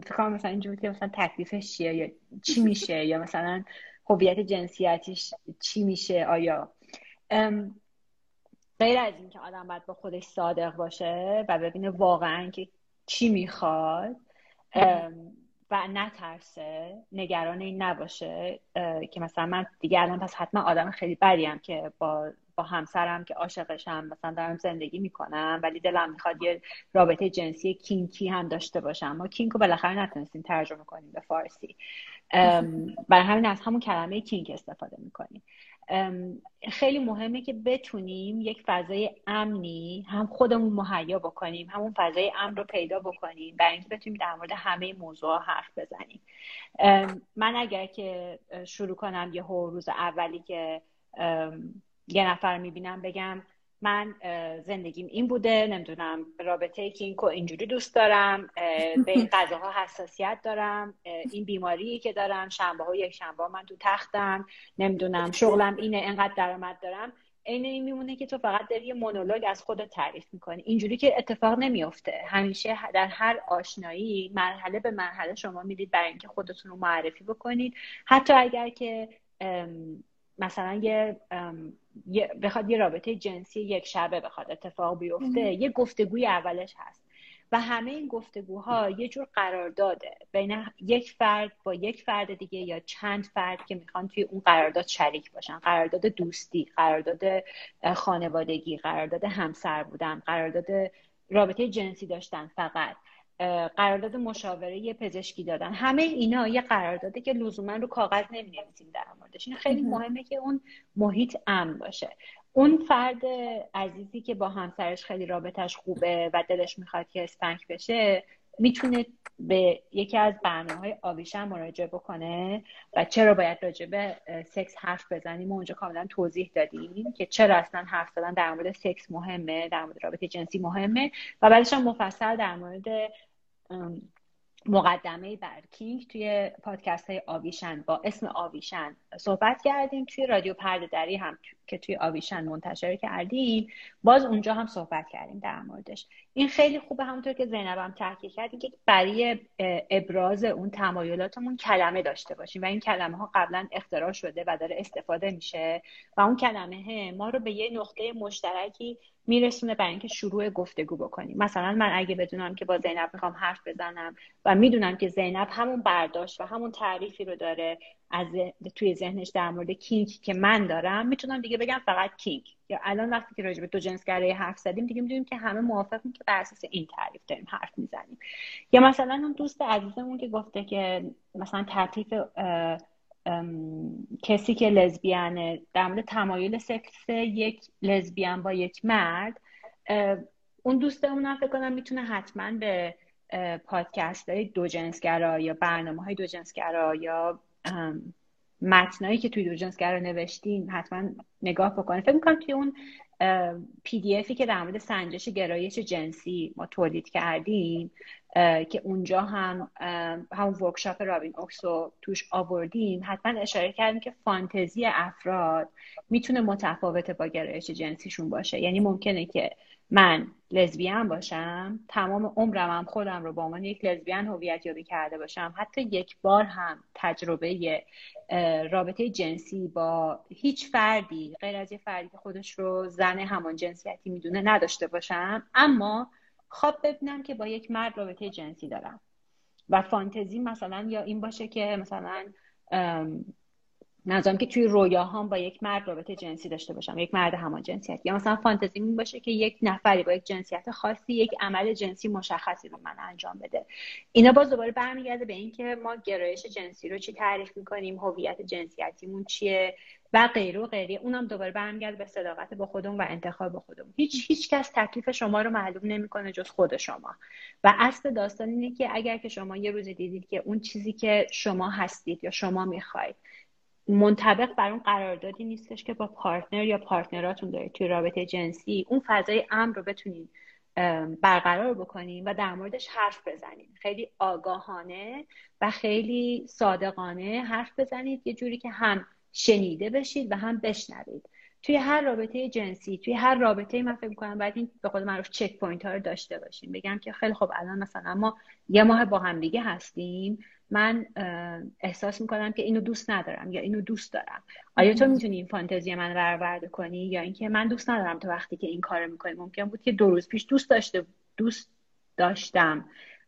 فکر مثلا اینجوری که مثلا تکلیفش چیه یا چی میشه یا مثلا هویت جنسیتیش چی میشه آیا؟ غیر از اینکه آدم باید با خودش صادق باشه و ببینه واقعا که چی می‌خواد و نترسه نگران این نباشه که مثلا من دیگه الان پس حتما آدم خیلی بریم که با با همسرم که عاشقشم مثلا دارم زندگی می‌کنم ولی دلم می‌خواد یه رابطه جنسی کینکی هم داشته باشم. ما کینک رو بالاخره نتونستیم ترجمه کنیم به فارسی. برای همین از همون کلمه کینک استفاده می‌کنیم. خیلی مهمه که بتونیم یک فضای امنی هم خودمون مهیا بکنیم همون فضای امن رو پیدا بکنیم برای اینکه بتونیم در مورد همه موضوع حرف بزنیم. من اگر که شروع کنم یه روز اولی که یه نفر می‌بینم بگم من زندگیم این بوده نمی‌دونم رابطه کینکو اینجوری دوست دارم به این غذاها حساسیت دارم این بیماری که دارم شنبه ها یک شنبه من تو تختم نمی‌دونم شغلم اینه انقدر درآمد دارم. عین این میمونه که تو فقط داری یه مونولوگ از خودت تعریف می‌کنی. اینجوری که اتفاق نمیافته. همیشه در هر آشنایی مرحله به مرحله شما می‌دید برای اینکه خودتون رو معرفی بکنید. حتی اگر که مثلا یه بخواد یه رابطه جنسی یک شبه بخواد اتفاق بیفته یه گفتگوی اولش هست. و همه این گفتگوها یه جور قرارداده. بین یک فرد با یک فرد دیگه یا چند فرد که می‌خوان توی اون قرارداد شریک باشن. قرارداد دوستی قرارداد خانوادگی قرارداد همسر بودن قرارداد رابطه جنسی داشتن فقط. قرارداد مشاوره پزشکی دادن. همه اینا یه قرارداده که لزوما رو کاغذ نمی‌نویسیم در موردش. این خیلی مهمه که اون محیط امن باشه. اون فرد عزیزی که با همسرش خیلی رابطش خوبه و دلش می‌خواد که اسپنک بشه می‌تونه به یکی از برنامه های آویشن مراجعه بکنه و چرا باید راجع به سکس حرف بزنیم و اونجا کاملا توضیح دادیم که چرا اصلا حرف زدن در مورد سکس مهمه در مورد رابطه جنسی مهمه و بعدش هم مفصل در مورد مقدمه بر کینگ توی پادکست های آویشن با اسم آویشن صحبت کردیم. توی رادیو پرده دری هم که توی آویشن منتشر کردیم باز اونجا هم صحبت کردیم در موردش. این خیلی خوبه همونطور که زینبم تحقیق کرد که برای ابراز اون تمایلاتمون کلمه داشته باشیم و این کلمه ها قبلا اختراع شده و داره استفاده میشه و اون کلمه ما رو به یه نقطه مشترکی میرسونه برای اینکه شروع گفتگو بکنیم. مثلا من اگه بدونم که با زینب می‌خوام حرف بزنم و می‌دونم که زینب همون برداشت و همون تعریفی رو داره از توی ذهنش در مورد کینگ که من دارم می‌تونم دیگه بگم فقط کینگ. یا الان وقتی که راجع به دو جنسگرایی حرف زدیم دیگه می‌دونیم که همه موافقیم که بر اساس این تعریف داریم حرف می‌زنیم. یا مثلا اون دوست عزیزمون که گفته که مثلا تعریف کسی که لزبیانه در مورد تمایل سکس یک لزبیان با یک مرد اون دوستمون فکر کنم می‌تونه حتما به پادکست های دو جنسگرا یا برنامه های دو جنسگرا یا متنایی که توی دو جنسگرا نوشتیم حتما نگاه بکنه. فکر می‌کنم توی اون PDF ی که در مورد سنجش گرایش جنسی ما تولید کردیم که اونجا هم همون workshop رابین اوکس رو توش آوردیم حتما اشاره کردیم که فانتزی افراد می‌تونه متفاوت با گرایش جنسیشون باشه. یعنی ممکنه که من لزبیان باشم تمام عمرم هم خودم رو با عنوان یک لزبیان هویت یابی کرده باشم حتی یک بار هم تجربه رابطه جنسی با هیچ فردی غیر از یه فردی که خودش رو زن همان جنسیتی می‌دونه نداشته باشم. اما خواب ببینم که با یک مرد رابطه جنسی دارم. و فانتزی مثلا یا این باشه که مثلا نظام که توی رویاهام با یک مرد رابطه جنسی داشته باشم یک مرد همان جنسیت یا مثلا فانتزی این باشه که یک نفری با یک جنسیت خاصی یک عمل جنسی مشخصی رو من انجام بده. اینا باز دوباره برمیگرده به اینکه ما گرایش جنسی رو چی تعریف می‌کنیم هویت جنسیتیمون چیه و غیره و غیره. اونم دوباره برمیگرده به صداقت با خودمون و انتخاب خودمون. هیچ هیچ کس تکلیف شما رو معلوم نمی‌کنه جز خود شما. و اصل داستان اینه که اگر که شما یه روزی دیدید که اون چیزی که شما هستید یا شما می‌خواید منطبق بر اون قراردادی نیستش که با partner یا partner اتون دارید توی رابطه جنسی اون فضای امن رو بتونید برقرار بکنیم و در موردش حرف بزنید خیلی آگاهانه و خیلی صادقانه حرف بزنید. یه جوری که هم شنیده بشید و هم بشنوید. توی هر رابطه جنسی توی هر رابطه من فکر می‌کنم باید این به خود معروف check point ها رو داشته باشیم. بگم که خیلی خوب الان مثلا ما یه ماه با هم دیگه هستیم. من احساس می‌کنم که اینو دوست ندارم یا اینو دوست دارم. آیا تو می‌تونی این فانتزی من برآورده کنی یا اینکه من دوست ندارم تو وقتی که این کارو می‌کنی؟ ممکن بود که دو روز پیش دوست داشته دوست داشتم.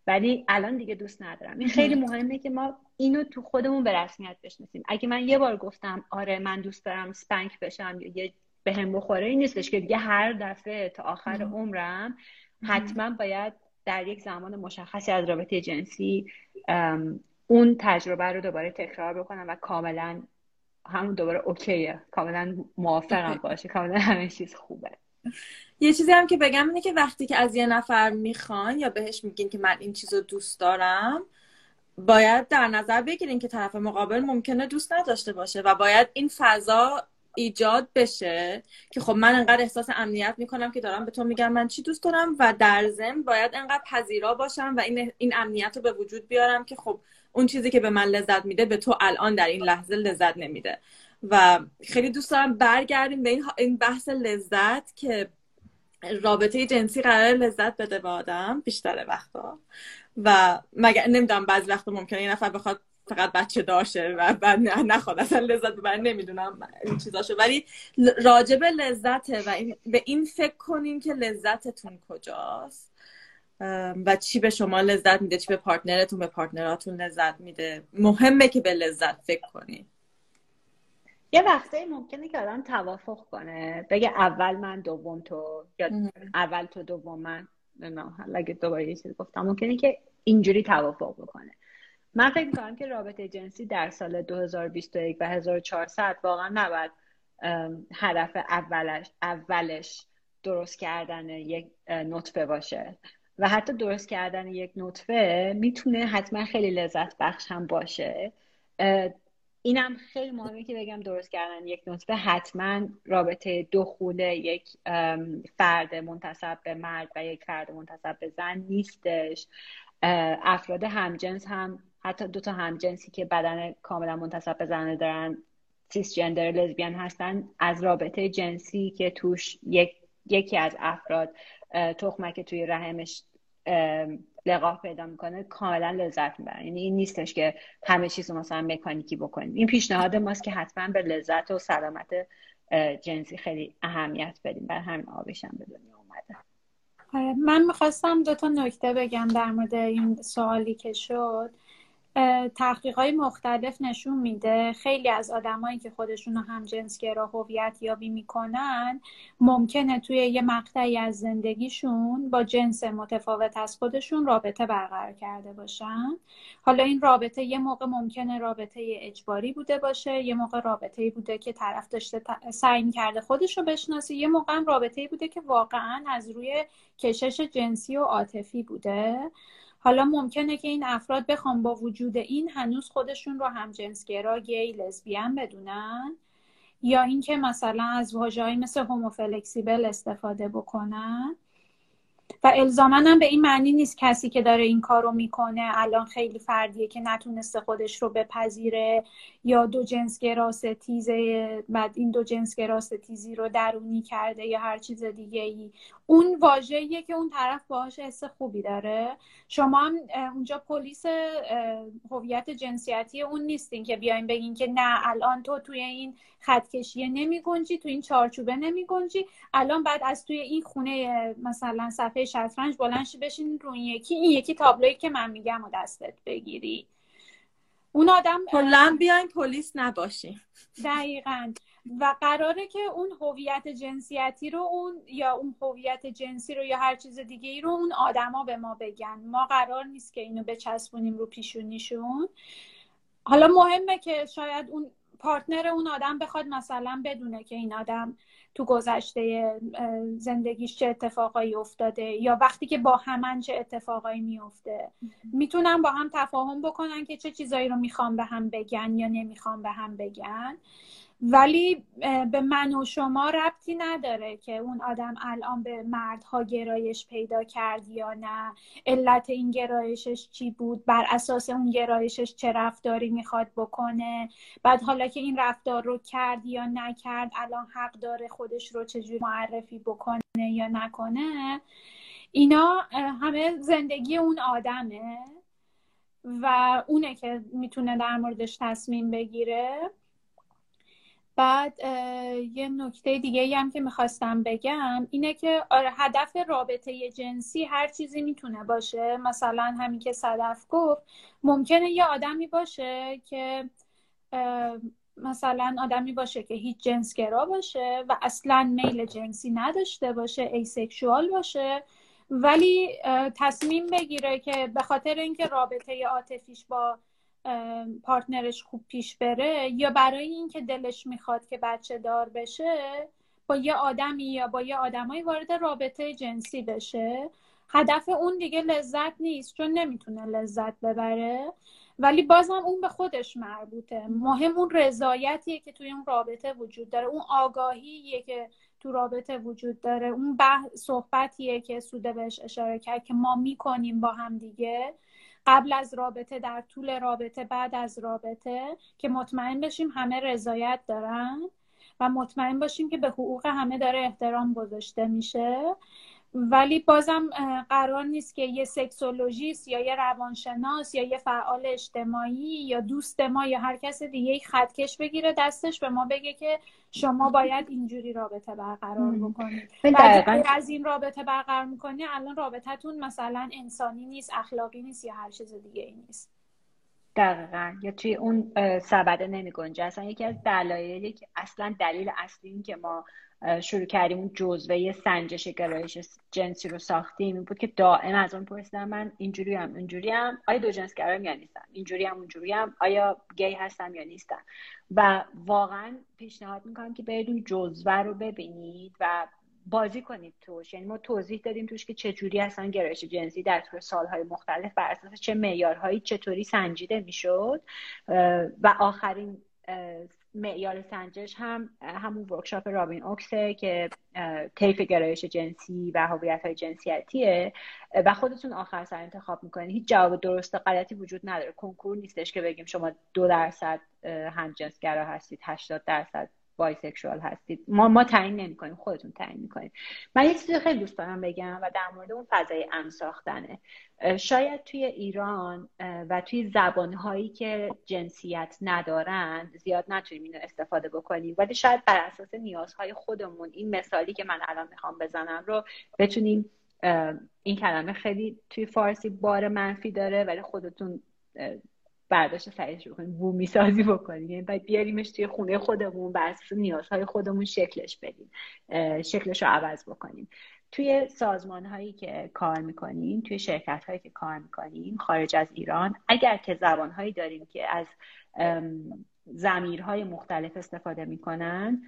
ولی الان دیگه دوست ندارم. این خیلی مهمه که ما اینو تو خودمون به رسمیت بشناسیم. اگه من یه بار گفتم آره من دوست دارم سپنک بشم یا یه به هم بخوره این نیستش که دیگه هر دفعه تا آخر عمرم حتما باید در یک زمان مشخصی از رابطه جنسی اون تجربه رو دوباره تکرار بکنم و کاملا همون دوباره اوکیه. کاملا موافقم باشه. کاملا همه چیز خوبه. یه چیزی هم که بگم اینه که وقتی که از یه نفر می‌خوان یا بهش میگین که من این چیز رو دوست دارم باید در نظر بگیرین که طرف مقابل ممکنه دوست نداشته باشه و باید این فضا ایجاد بشه که خب من انقدر احساس امنیت می‌کنم که دارم به تو میگم من چی دوست دارم و در ضمن باید انقدر پذیرا باشم و این این امنیت رو به وجود بیارم که خب اون چیزی که به من لذت میده به تو الان در این لحظه لذت نمیده. و خیلی دوست دارم برگردیم به این بحث لذت که رابطه جنسی قرار لذت بده به آدم بیشتر وقتا. و مگر نمی‌دونم بعضی وقتا ممکنه یه نفر بخواد فقط بچه داشته و بعد نخواد. اصلا لذت ببره نمی‌دونم این چیزاشو. ولی راجب لذته و به این فکر کنین که لذتتون کجاست. و چی به شما لذت میده چی به پارتنرتون به پارتنراتون لذت میده. مهمه که به لذت فکر کنین یه وقتی ممکنه که آدم توافق کنه. بگه اول من دوم تو. یا اول تو دوم من. نه اگه دوباره یه چیز گفتم ممکنه که اینجوری توافق بکنه. من فکر می‌کنم که رابطه جنسی در سال 2021 و 1400 واقعا نباید هدف اولش اولش درست کردن یک نطفه باشه. و حتی درست کردن یک نطفه می‌تونه حتما خیلی لذت بخش هم باشه. اینم خیلی مهمه که بگم درست کردن. یک نطفه حتما رابطه دخول یک فرد منتصب به مرد و یک فرد منتصب به زن نیستش. افراد همجنس هم حتی دو تا همجنسی که بدن کاملا منتصب به زنه دارن سیس جندر لزبیان هستن از رابطه جنسی که توش یک یکی از افراد تخمک توی رحمش لقاح پیدا می‌کنه کاملا لذت می‌برن یعنی این نیستش که همه چیز رو مثلا مکانیکی بکنیم. این پیشنهاد ماست که حتما به لذت و سلامت جنسی خیلی اهمیت بدیم. بر همین آبشم به دنیا اومده. آره، من می‌خواستم دو تا نکته بگم در مورد این سوالی که شد. های مختلف نشون میده. خیلی از آدمایی که خودشون هم جنسگرا هویت یابی می‌کنن ممکنه توی یه مقطعی از زندگیشون با جنس متفاوت از خودشون رابطه برقرار کرده باشن. حالا این رابطه یه موقع ممکنه رابطه اجباری بوده باشه یه موقع رابطه بوده که طرف داشته سعی کرده خودش رو بشناسه یه موقع هم رابطه بوده که واقعا از روی کشش جنسی و عاطفی بوده. حالا ممکنه که این افراد بخوام با وجود این هنوز خودشون رو هم جنسگرا گی لزبیان بدونن؟ یا اینکه مثلا از واژه‌ای مثل هوموفلکسیبل استفاده بکنن؟ و الزاما هم به این معنی نیست کسی که داره این کارو می‌کنه الان خیلی فردیه که نتونسته خودش رو بپذیره یا دو جنس ستیزه بعد این دو جنس ستیزی رو درونی کرده یا هر چیز دیگه ای اون واژه‌ایه که اون طرف باهاش حس خوبی داره. شما هم اونجا پلیس هویت جنسیتی اون نیستین که بیاین بگین که نه الان تو توی این خطکشیه نمی گنجی تو این چارچوبه نمی گنجی الان بعد از توی این خونه مثلا صفحه شطرنج بلنشی بشین رو یکی این یکی تابلویی که من میگم و دستت بگیری. اون آدم کلا بیاین پلیس نباشی دقیقا. و قراره که اون هویت جنسیتی رو اون یا اون هویت جنسی رو یا هر چیز دیگه ای رو اون آدما به ما بگن. ما قرار نیست که اینو بچسبونیم رو پیشونیشون. حالا مهمه که شاید اون پارتنر اون آدم بخواد مثلا بدونه که این آدم تو گذشته زندگیش چه اتفاقایی افتاده یا وقتی که با همن چه اتفاقایی میفته می‌تونن با هم تفاهم بکنن که چه چیزایی رو می‌خوام به هم بگن یا نمی‌خوام به هم بگن. ولی به من و شما ربطی نداره که اون آدم الان به مردها گرایش پیدا کرد یا نه. علت این گرایشش چی بود؟ بر اساس اون گرایشش چه رفتاری می‌خواد بکنه؟ بعد حالا که این رفتار رو کرد یا نکرد الان حق داره خودش رو چجور معرفی بکنه یا نکنه؟ اینا همه زندگی اون آدمه و اونه که می‌تونه در موردش تصمیم بگیره. بعد یه نکته دیگه هم که می‌خواستم بگم اینه که آره هدف رابطه جنسی هر چیزی می‌تونه باشه. مثلا همین که صدف گفت ممکنه یه آدمی باشه که مثلا آدمی باشه که هیچ جنسگرا باشه و اصلا میل جنسی نداشته باشه ایسکشوال باشه ولی تصمیم بگیره که به خاطر اینکه رابطه عاطفیش با پارتنرش خوب پیش بره یا برای اینکه دلش می‌خواد که بچه دار بشه با یه آدمی یا با یه آدمایی وارد رابطه جنسی بشه. هدف اون دیگه لذت نیست چون نمی‌تونه لذت ببره. ولی بازم اون به خودش مربوطه. مهم اون رضایتیه که توی اون رابطه وجود داره. اون آگاهیه که تو رابطه وجود داره. اون صحبتیه که سوده بهش اشاره کرد که ما می‌کنیم با هم دیگه. قبل از رابطه در طول رابطه بعد از رابطه که مطمئن بشیم همه رضایت دارن و مطمئن باشیم که به حقوق همه داره احترام گذاشته میشه. ولی بازم قرار نیست که یه سکسولوژیست یا یه روانشناس یا یه فعال اجتماعی یا دوست ما یا هر کس دیگه خطکش بگیره دستش به ما بگه که شما باید اینجوری رابطه برقرار بکنید. و از این رابطه برقرار می‌کنی الان رابطتون مثلا انسانی نیست اخلاقی نیست یا هر چیز دیگه ای نیست. دقیقا. یا توی اون سبده نمی گنجه اصلا یکی از دلایلی که اصلا دلیل اصلی این که ما شروع کردیم اون جزوه سنجش گرایش جنسی رو ساختیم. این بود که دائم از اون پرسیدم من اینجوری هم اینجوری هم آیا دو جنس گرایم یا نیستم اینجوری هم اونجوری هم آیا گی هستم یا نیستم و واقعا پیشنهاد می‌کنم که برید اون جزوه رو ببینید و بازی کنید توش. یعنی ما توضیح دادیم توش که چجوری اصلا گرایش جنسی در طول سالهای مختلف بر اساس چه معیارهایی چطوری سنجیده می‌شد. و آخرین معیار سنجش هم همون ورکشاپ رابین اوکسه که طیف گرایش جنسی و هویت های جنسیتیه و خودتون آخر سر انتخاب می‌کنید هیچ جواب درست و غلطی وجود نداره. کنکور نیستش که بگیم شما دو درصد همجنسگرا هستید 80 درصد بایسکشوال هستید. ما ما تعیین نمی‌کنیم خودتون تعیین می‌کنید. من یه چیزی خیلی دوست دارم بگم و در مورد اون فضای ام ساختنه. شاید توی ایران و توی زبانهایی که جنسیت ندارند زیاد نتونیم اینو استفاده بکنیم. ولی شاید بر اساس نیازهای خودمون این مثالی که من الان می‌خوام بزنم رو بتونیم این کلمه خیلی توی فارسی بار منفی داره ولی خودتون برداشت سریعش بکنیم بومی سازی بکنیم یعنی باید بیاریمش توی خونه خودمون بر نیازهای خودمون شکلش بدیم شکلش رو عوض بکنیم. توی سازمان هایی که کار می‌کنیم توی شرکت هایی که کار می‌کنیم خارج از ایران اگر که زبان هایی داریم که از زمیرهای مختلف استفاده می‌کنن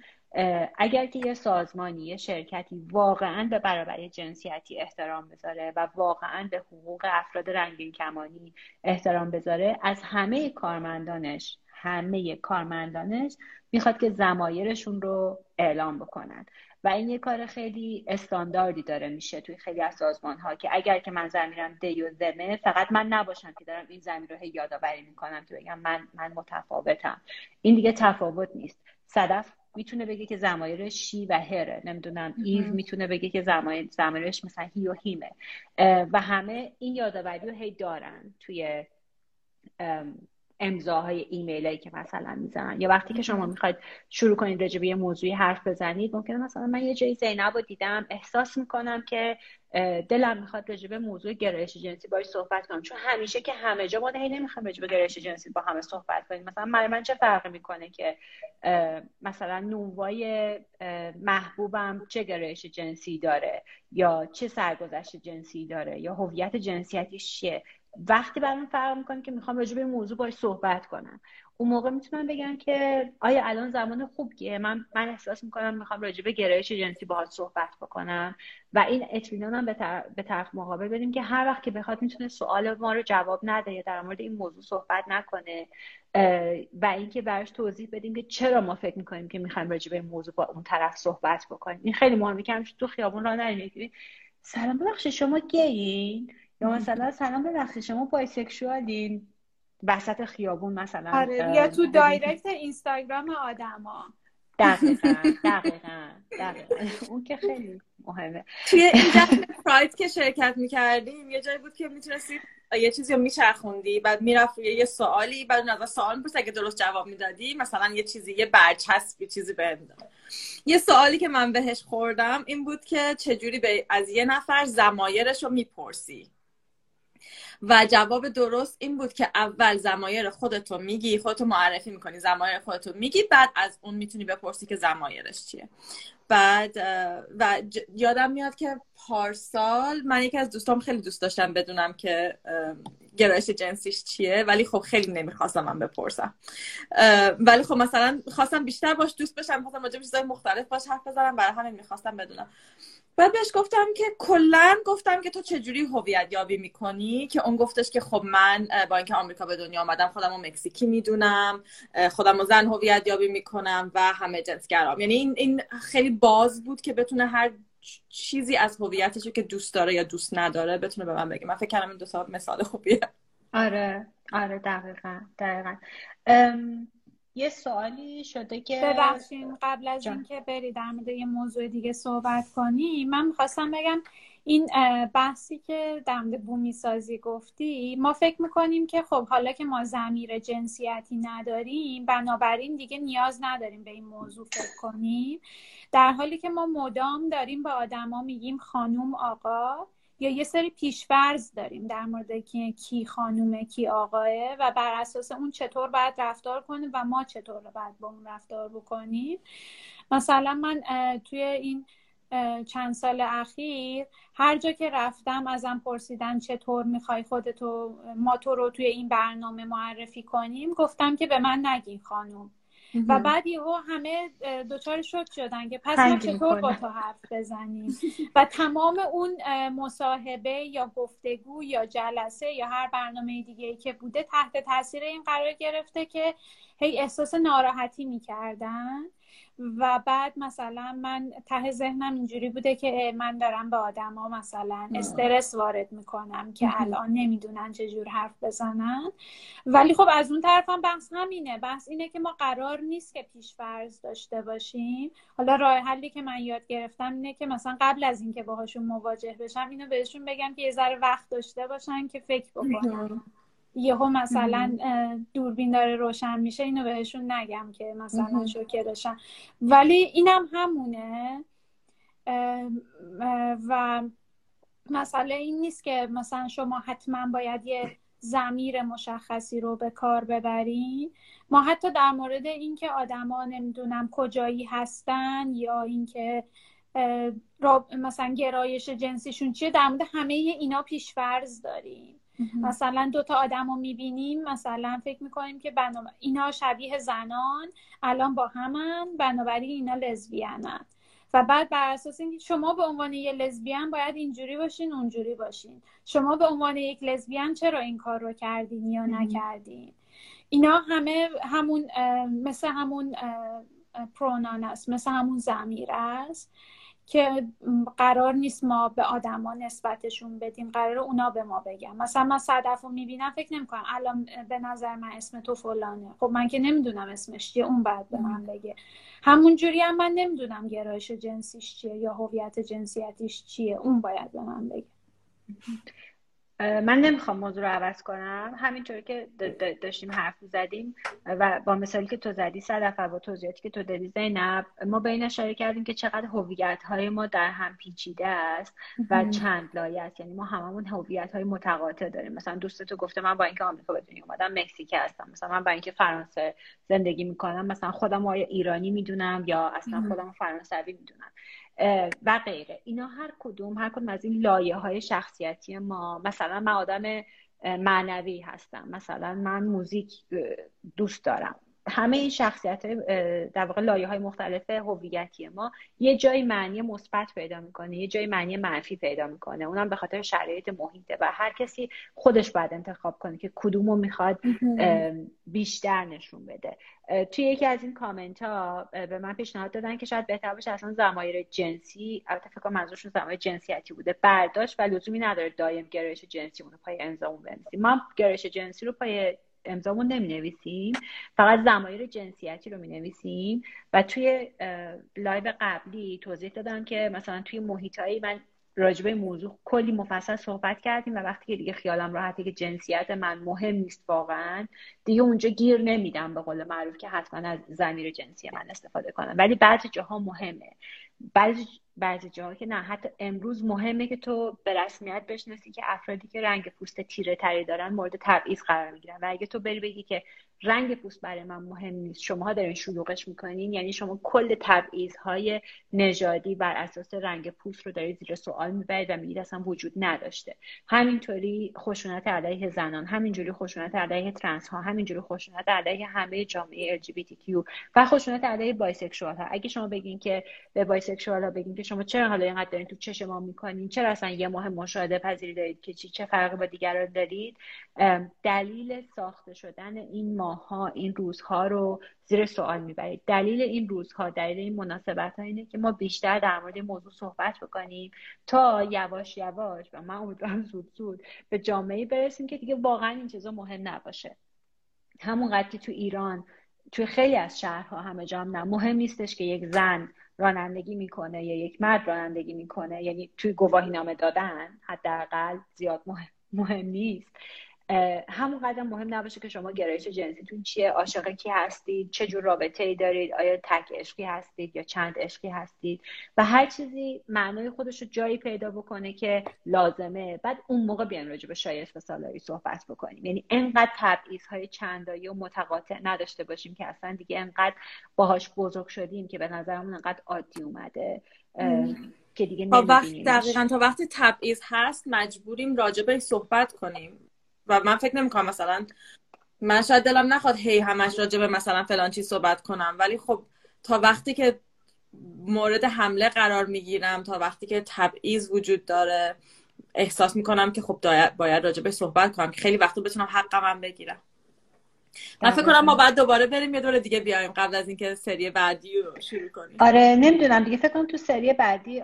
اگر که یه سازمانی یه شرکتی واقعا به برابری جنسیتی احترام بذاره و واقعا به حقوق افراد رنگین کمانی احترام بذاره از همه کارمندانش همه کارمندانش می‌خواد که زمایرشون رو اعلام بکنن. و این یه کار خیلی استانداردی داره میشه توی خیلی از سازمان ها که اگر که من زمیرم دی و زمه فقط من نباشم که دارم این زمیر رو یادآوری می‌کنم که بگم من من متفاوتم. این دیگه تفاوت نیست. صدف می‌تونه بگه که زمایر شی و هره. نمی‌دونم ایو می‌تونه بگه که زمایر زمایرش مثلا هی و هیمه. و همه این یادآوری رو هی دارن توی امضاهای ایمیل هایی که مثلا می‌زنن. یا وقتی که شما می‌خواید شروع کنید راجع به یه موضوعی حرف بزنید ممکنه مثلا من یه جایی زینب رو دیدم احساس می‌کنم که دلم می‌خواد راجع به موضوع گرایش جنسی باش صحبت کنم. چون همیشه که همه جا ما هی نمی‌خوایم راجع به گرایش جنسی با همه صحبت کنیم. مثلا من من چه فرقی می‌کنه که مثلا نونوای محبوبم چه گرایش جنسی داره؟ یا چه سرگذشت جنسی داره؟ یا هویت جنسیتیش چیه؟ وقتی برام فرق می‌کنه که می‌خوام راجع به موضوع باش صحبت کنم. اون موقع می‌تونم بگم که آیا الان زمان خوبیه؟ من من احساس می‌کنم می‌خوام راجع به گرایش جنسی باهات صحبت بکنم و این اطمینانم به, به طرف مقابل بدیم که هر وقت که بخواد می‌تونه سوال ما رو جواب نده یا در مورد این موضوع صحبت نکنه و اینکه براش توضیح بدیم که چرا ما فکر می‌کنیم که می‌خوایم راجع به این موضوع با اون طرف صحبت بکنیم. این خیلی مهمه که تو خیابون راه نریم. سلام ببخشید شما گیین یا مثلا سلام ببخشید شما bisexual این وسط خیابون مثلا آره یا تو direct اینستاگرام آدما. دقیقا *laughs* دقیقا دقیقا. اون که خیلی مهمه. توی این pride که شرکت می‌کردیم یه جایی بود که می‌تونستی یه چیزی رو میچرخوندی بعد می‌رفت یه سوالی بعد از سوال میپرس اگه درست جواب می‌دادی مثلا یه چیزی یه برچسبی چیزی به یه سوالی که من بهش خوردم این بود که چجوری به از یه نفر زمایرش رو می‌پرسی. و جواب درست این بود که اول زمایر خودتو میگی خودتو معرفی می‌کنی زمایر خودتو میگی بعد از اون می‌تونی بپرسی که زمایرش چیه. بعد و یادم میاد که پارسال من یکی از دوستام خیلی دوست داشتم بدونم که گرایش جنسیش چیه ولی خب خیلی نمی‌خواستم من بپرسم. ولی خب مثلا خواستم بیشتر باش دوست بشم خواستم راجع چیزای مختلف باش حرف بزنم برای همین می‌خواستم بدونم. بعد بهش گفتم که کلا گفتم که تو چجوری هویت یابی می‌کنی؟ که اون گفتش که خب من با اینکه آمریکا به دنیا آمدم خودم رو مکزیکی می‌دونم خودم رو زن هویت یابی می‌کنم و همه جنسگرام یعنی این, این خیلی باز بود که بتونه هر چیزی از هویتش که دوست داره یا دوست نداره بتونه به من بگه. من فکر کنم این دو مثال خوبیه. آره آره دقیقا دقیقا. یه سوالی شده که ببخشین قبل از اینکه بری در مورد یه موضوع دیگه صحبت کنی من می‌خواستم بگم این بحثی که در مورد بومی سازی گفتی ما فکر می‌کنیم که خب حالا که ما زمیر جنسیتی نداریم بنابراین دیگه نیاز نداریم به این موضوع فکر کنیم. در حالی که ما مدام داریم به آدما میگیم خانوم آقا یا یه سری پیشفرز داریم در مورد که کی خانومه کی آقاه و بر اساس اون چطور باید رفتار کنیم و ما چطور باید با اون رفتار بکنیم. مثلا من توی این چند سال اخیر هر جا که رفتم ازم پرسیدن چطور می‌خوای خودتو ما تو رو توی این برنامه معرفی کنیم گفتم که به من نگین خانوم. و بعد یهو همه دچار شد شدن که پس ما چطور با تو حرف بزنیم؟ *laughs* و تمام اون مصاحبه یا گفتگو یا جلسه یا هر برنامه دیگه که بوده تحت تاثیر این قرار گرفته که هی احساس ناراحتی می‌کردن؟ و بعد مثلا من ته ذهنم اینجوری بوده که من دارم به آدما مثلا استرس وارد می‌کنم که الان نمی‌دونن چجور حرف بزنن. ولی خب از اون طرفم بحث همینه. بحث اینه که ما قرار نیست که پیش فرض داشته باشیم. حالا راه حلی که من یاد گرفتم اینه که مثلا قبل از اینکه باهاشون مواجه بشم اینو بهشون بگم که یه ذره وقت داشته باشن که فکر بکنن. یهو مثلا دوربین داره روشن میشه اینو بهشون نگم که مثلا شوکه بشن. ولی اینم همونه. و مسئله این نیست که مثلا شما حتما باید یه زمیر مشخصی رو به کار ببرین. ما حتی در مورد اینکه آدما نمی‌دونم کجایی هستن یا اینکه مثلا گرایش جنسیشون چیه در مورد همه اینا پیشفرض داریم. مثلا دوتا آدم رو می‌بینیم مثلا فکر می‌کنیم که بنابر... اینا شبیه زنان الان با همن بنابراین اینا لزبیانن و بعد بر اساس اینکه شما به عنوان یه لزبیان باید اینجوری باشین اونجوری باشین. شما به عنوان یک لزبیان چرا این کار رو کردین یا نکردین؟ اینا همه همون مثل همون پرونان است مثل همون زمیر است. که قرار نیست ما به آدما نسبتشون بدیم قرار اونا به ما بگن. مثلا من صدف رو می‌بینم فکر نمی‌کنم الان به نظر من اسم تو فلانه. خب من که نمی‌دونم اسمش چیه اون بعد به من بگه. همون جوری هم من نمی‌دونم گرایش جنسیش چیه یا هویت جنسیتیش چیه اون باید به من بگه. من نمی‌خوام موضوع رو عوض کنم. همینطور که داشتیم حرف زدیم و با مثالی که تو زدی صدف با توضیحاتی که تو دادی زینب ما به این اشاره کردیم که چقدر هویت های ما در هم پیچیده است و چند لایه است. یعنی ما هممون هویت های متقاطع داریم. مثلا دوست تو گفته من با اینکه آمریکا به دنیا اومدم مکزیک هستم. مثلا من با اینکه فرانسه زندگی می‌کنم مثلا خودم آیا ایرانی می‌دونم یا اصلا خودم فرانسوی می‌دونم. و غیره. اینا هر کدوم هر کدوم از این لایه های شخصیتی ما مثلا من آدم معنوی هستم. مثلا من موزیک دوست دارم. همه این شخصیت در واقع لایه های مختلف هویتی ما یه جایی معنی مثبت پیدا می‌کنه یه جایی معنی منفی پیدا می‌کنه. اونم به خاطر شرایط محیطه و هر کسی خودش باید انتخاب کنه که کدومو می‌خواد بیشتر نشون بده. توی یکی از این کامنت ها به من پیشنهاد دادن که شاید بهتر باشه اصلا ضمایر جنسی البته فکر کنم منظورشون ضمایر جنسیتی بوده برداشت و لزومی نداره دایم گرایش جنسی اون رو پای امضامون بنویسیم ما گرایش جنسی رو پای امضامون نمی نویسیم فقط ضمایر جنسیتی رو می نویسیم و توی live قبلی توضیح دادم که مثلا توی محیطایی من راجبه موضوع کلی مفصل صحبت کردیم و وقتی که دیگه خیالم راحته که جنسیت من مهم نیست واقعا دیگه اونجا گیر نمیدم به قول معروف که حتما از زمیر جنسی من استفاده کنم. ولی بعضی جاها مهمه. بعضی بعضی جاها که نه حتی امروز مهمه که تو به رسمیت بشناسی که افرادی که رنگ پوست تیره تری دارن مورد تبعیض قرار می‌گیرن. و اگه تو بری بگی که رنگ پوست برای من مهم نیست شماها دارین شلوغش می‌کنین یعنی شما کل تبعیض های نژادی بر اساس رنگ پوست رو دارید زیر سوال می‌برید و میگید اصلا وجود نداشته. همینطوری خشونت علیه زنان همینجوری خشونت علیه trans ها همینجوری خشونت علیه همه جامعه LGBTQ و خشونت علیه bisexual ها اگه شما بگین که به bisexual ها بگین که شما چرا حالا اینقدر دارین تو چش ما می‌کنین؟ چرا اصلا یه ماه مشاهده پذیری دارید که چی؟ چه فرقی با دیگران دارید؟ دلیل ساخته شدن این ماها این روزها رو زیر سوال می‌برید. دلیل این روزها دلیل این مناسبت ها اینه که ما بیشتر در مورد موضوع صحبت بکنیم تا یواش یواش و من امیدوارم زود زود به جامعه برسیم که دیگه واقعا این چیزا مهم نباشه. همونقدر که تو ایران توی خیلی از شهرها همه جام نه مهم نیستش که یک زن رانندگی می‌کنه یا یک مرد رانندگی می‌کنه یعنی توی گواهی نامه دادن حداقل زیاد مهم, مهم نیست. همون قدم مهم نباشه که شما گرایش جنسیتون چیه عاشق کی هستید چه جور رابطه ای دارید آیا تک عشقی هستید یا چند عشقی هستید. و هر چیزی معنای خودش رو جایی پیدا بکنه که لازمه. بعد اون موقع بیان راجع به شایست و سالاری صحبت بکنیم. یعنی انقدر تبعیض های چندایی و متقاطع نداشته باشیم که اصلا دیگه انقدر باهاش بزرگ شدیم که به نظرمون انقدر عادی اومده که دیگه تا وقت دقیقا تا وقتی تبعیض هست مجبوریم راجع صحبت کنیم. و من فکر نمی‌کنم مثلا من شاید دلم نخواد هی همش راجع به مثلا فلان چیز صحبت کنم. ولی خب تا وقتی که مورد حمله قرار می‌گیرم تا وقتی که تبعیض وجود داره احساس می‌کنم که خب باید راجع به صحبت کنم که خیلی وقتی بتونم حقم هم بگیرم. من فکر کنم ما بعد دوباره بریم یه دور دیگه بیایم قبل از اینکه سری بعدی رو شروع کنیم. آره نمی‌دونم دیگه فکر کنم تو سری بعدی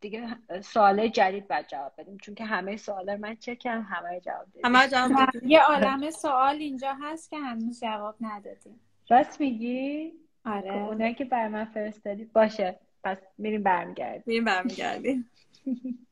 دیگه سوال جدید باید جواب بدیم چون که همه سوال من چکم همه جواب دادیم. همه جواب یه عالم سوال اینجا هست که هنوز جواب ندادیم. راست میگی؟ آره. خب اونایی که بر من فرستادی باشه پس میریم برمیگردیم. میریم برمیگردیم. *laughs*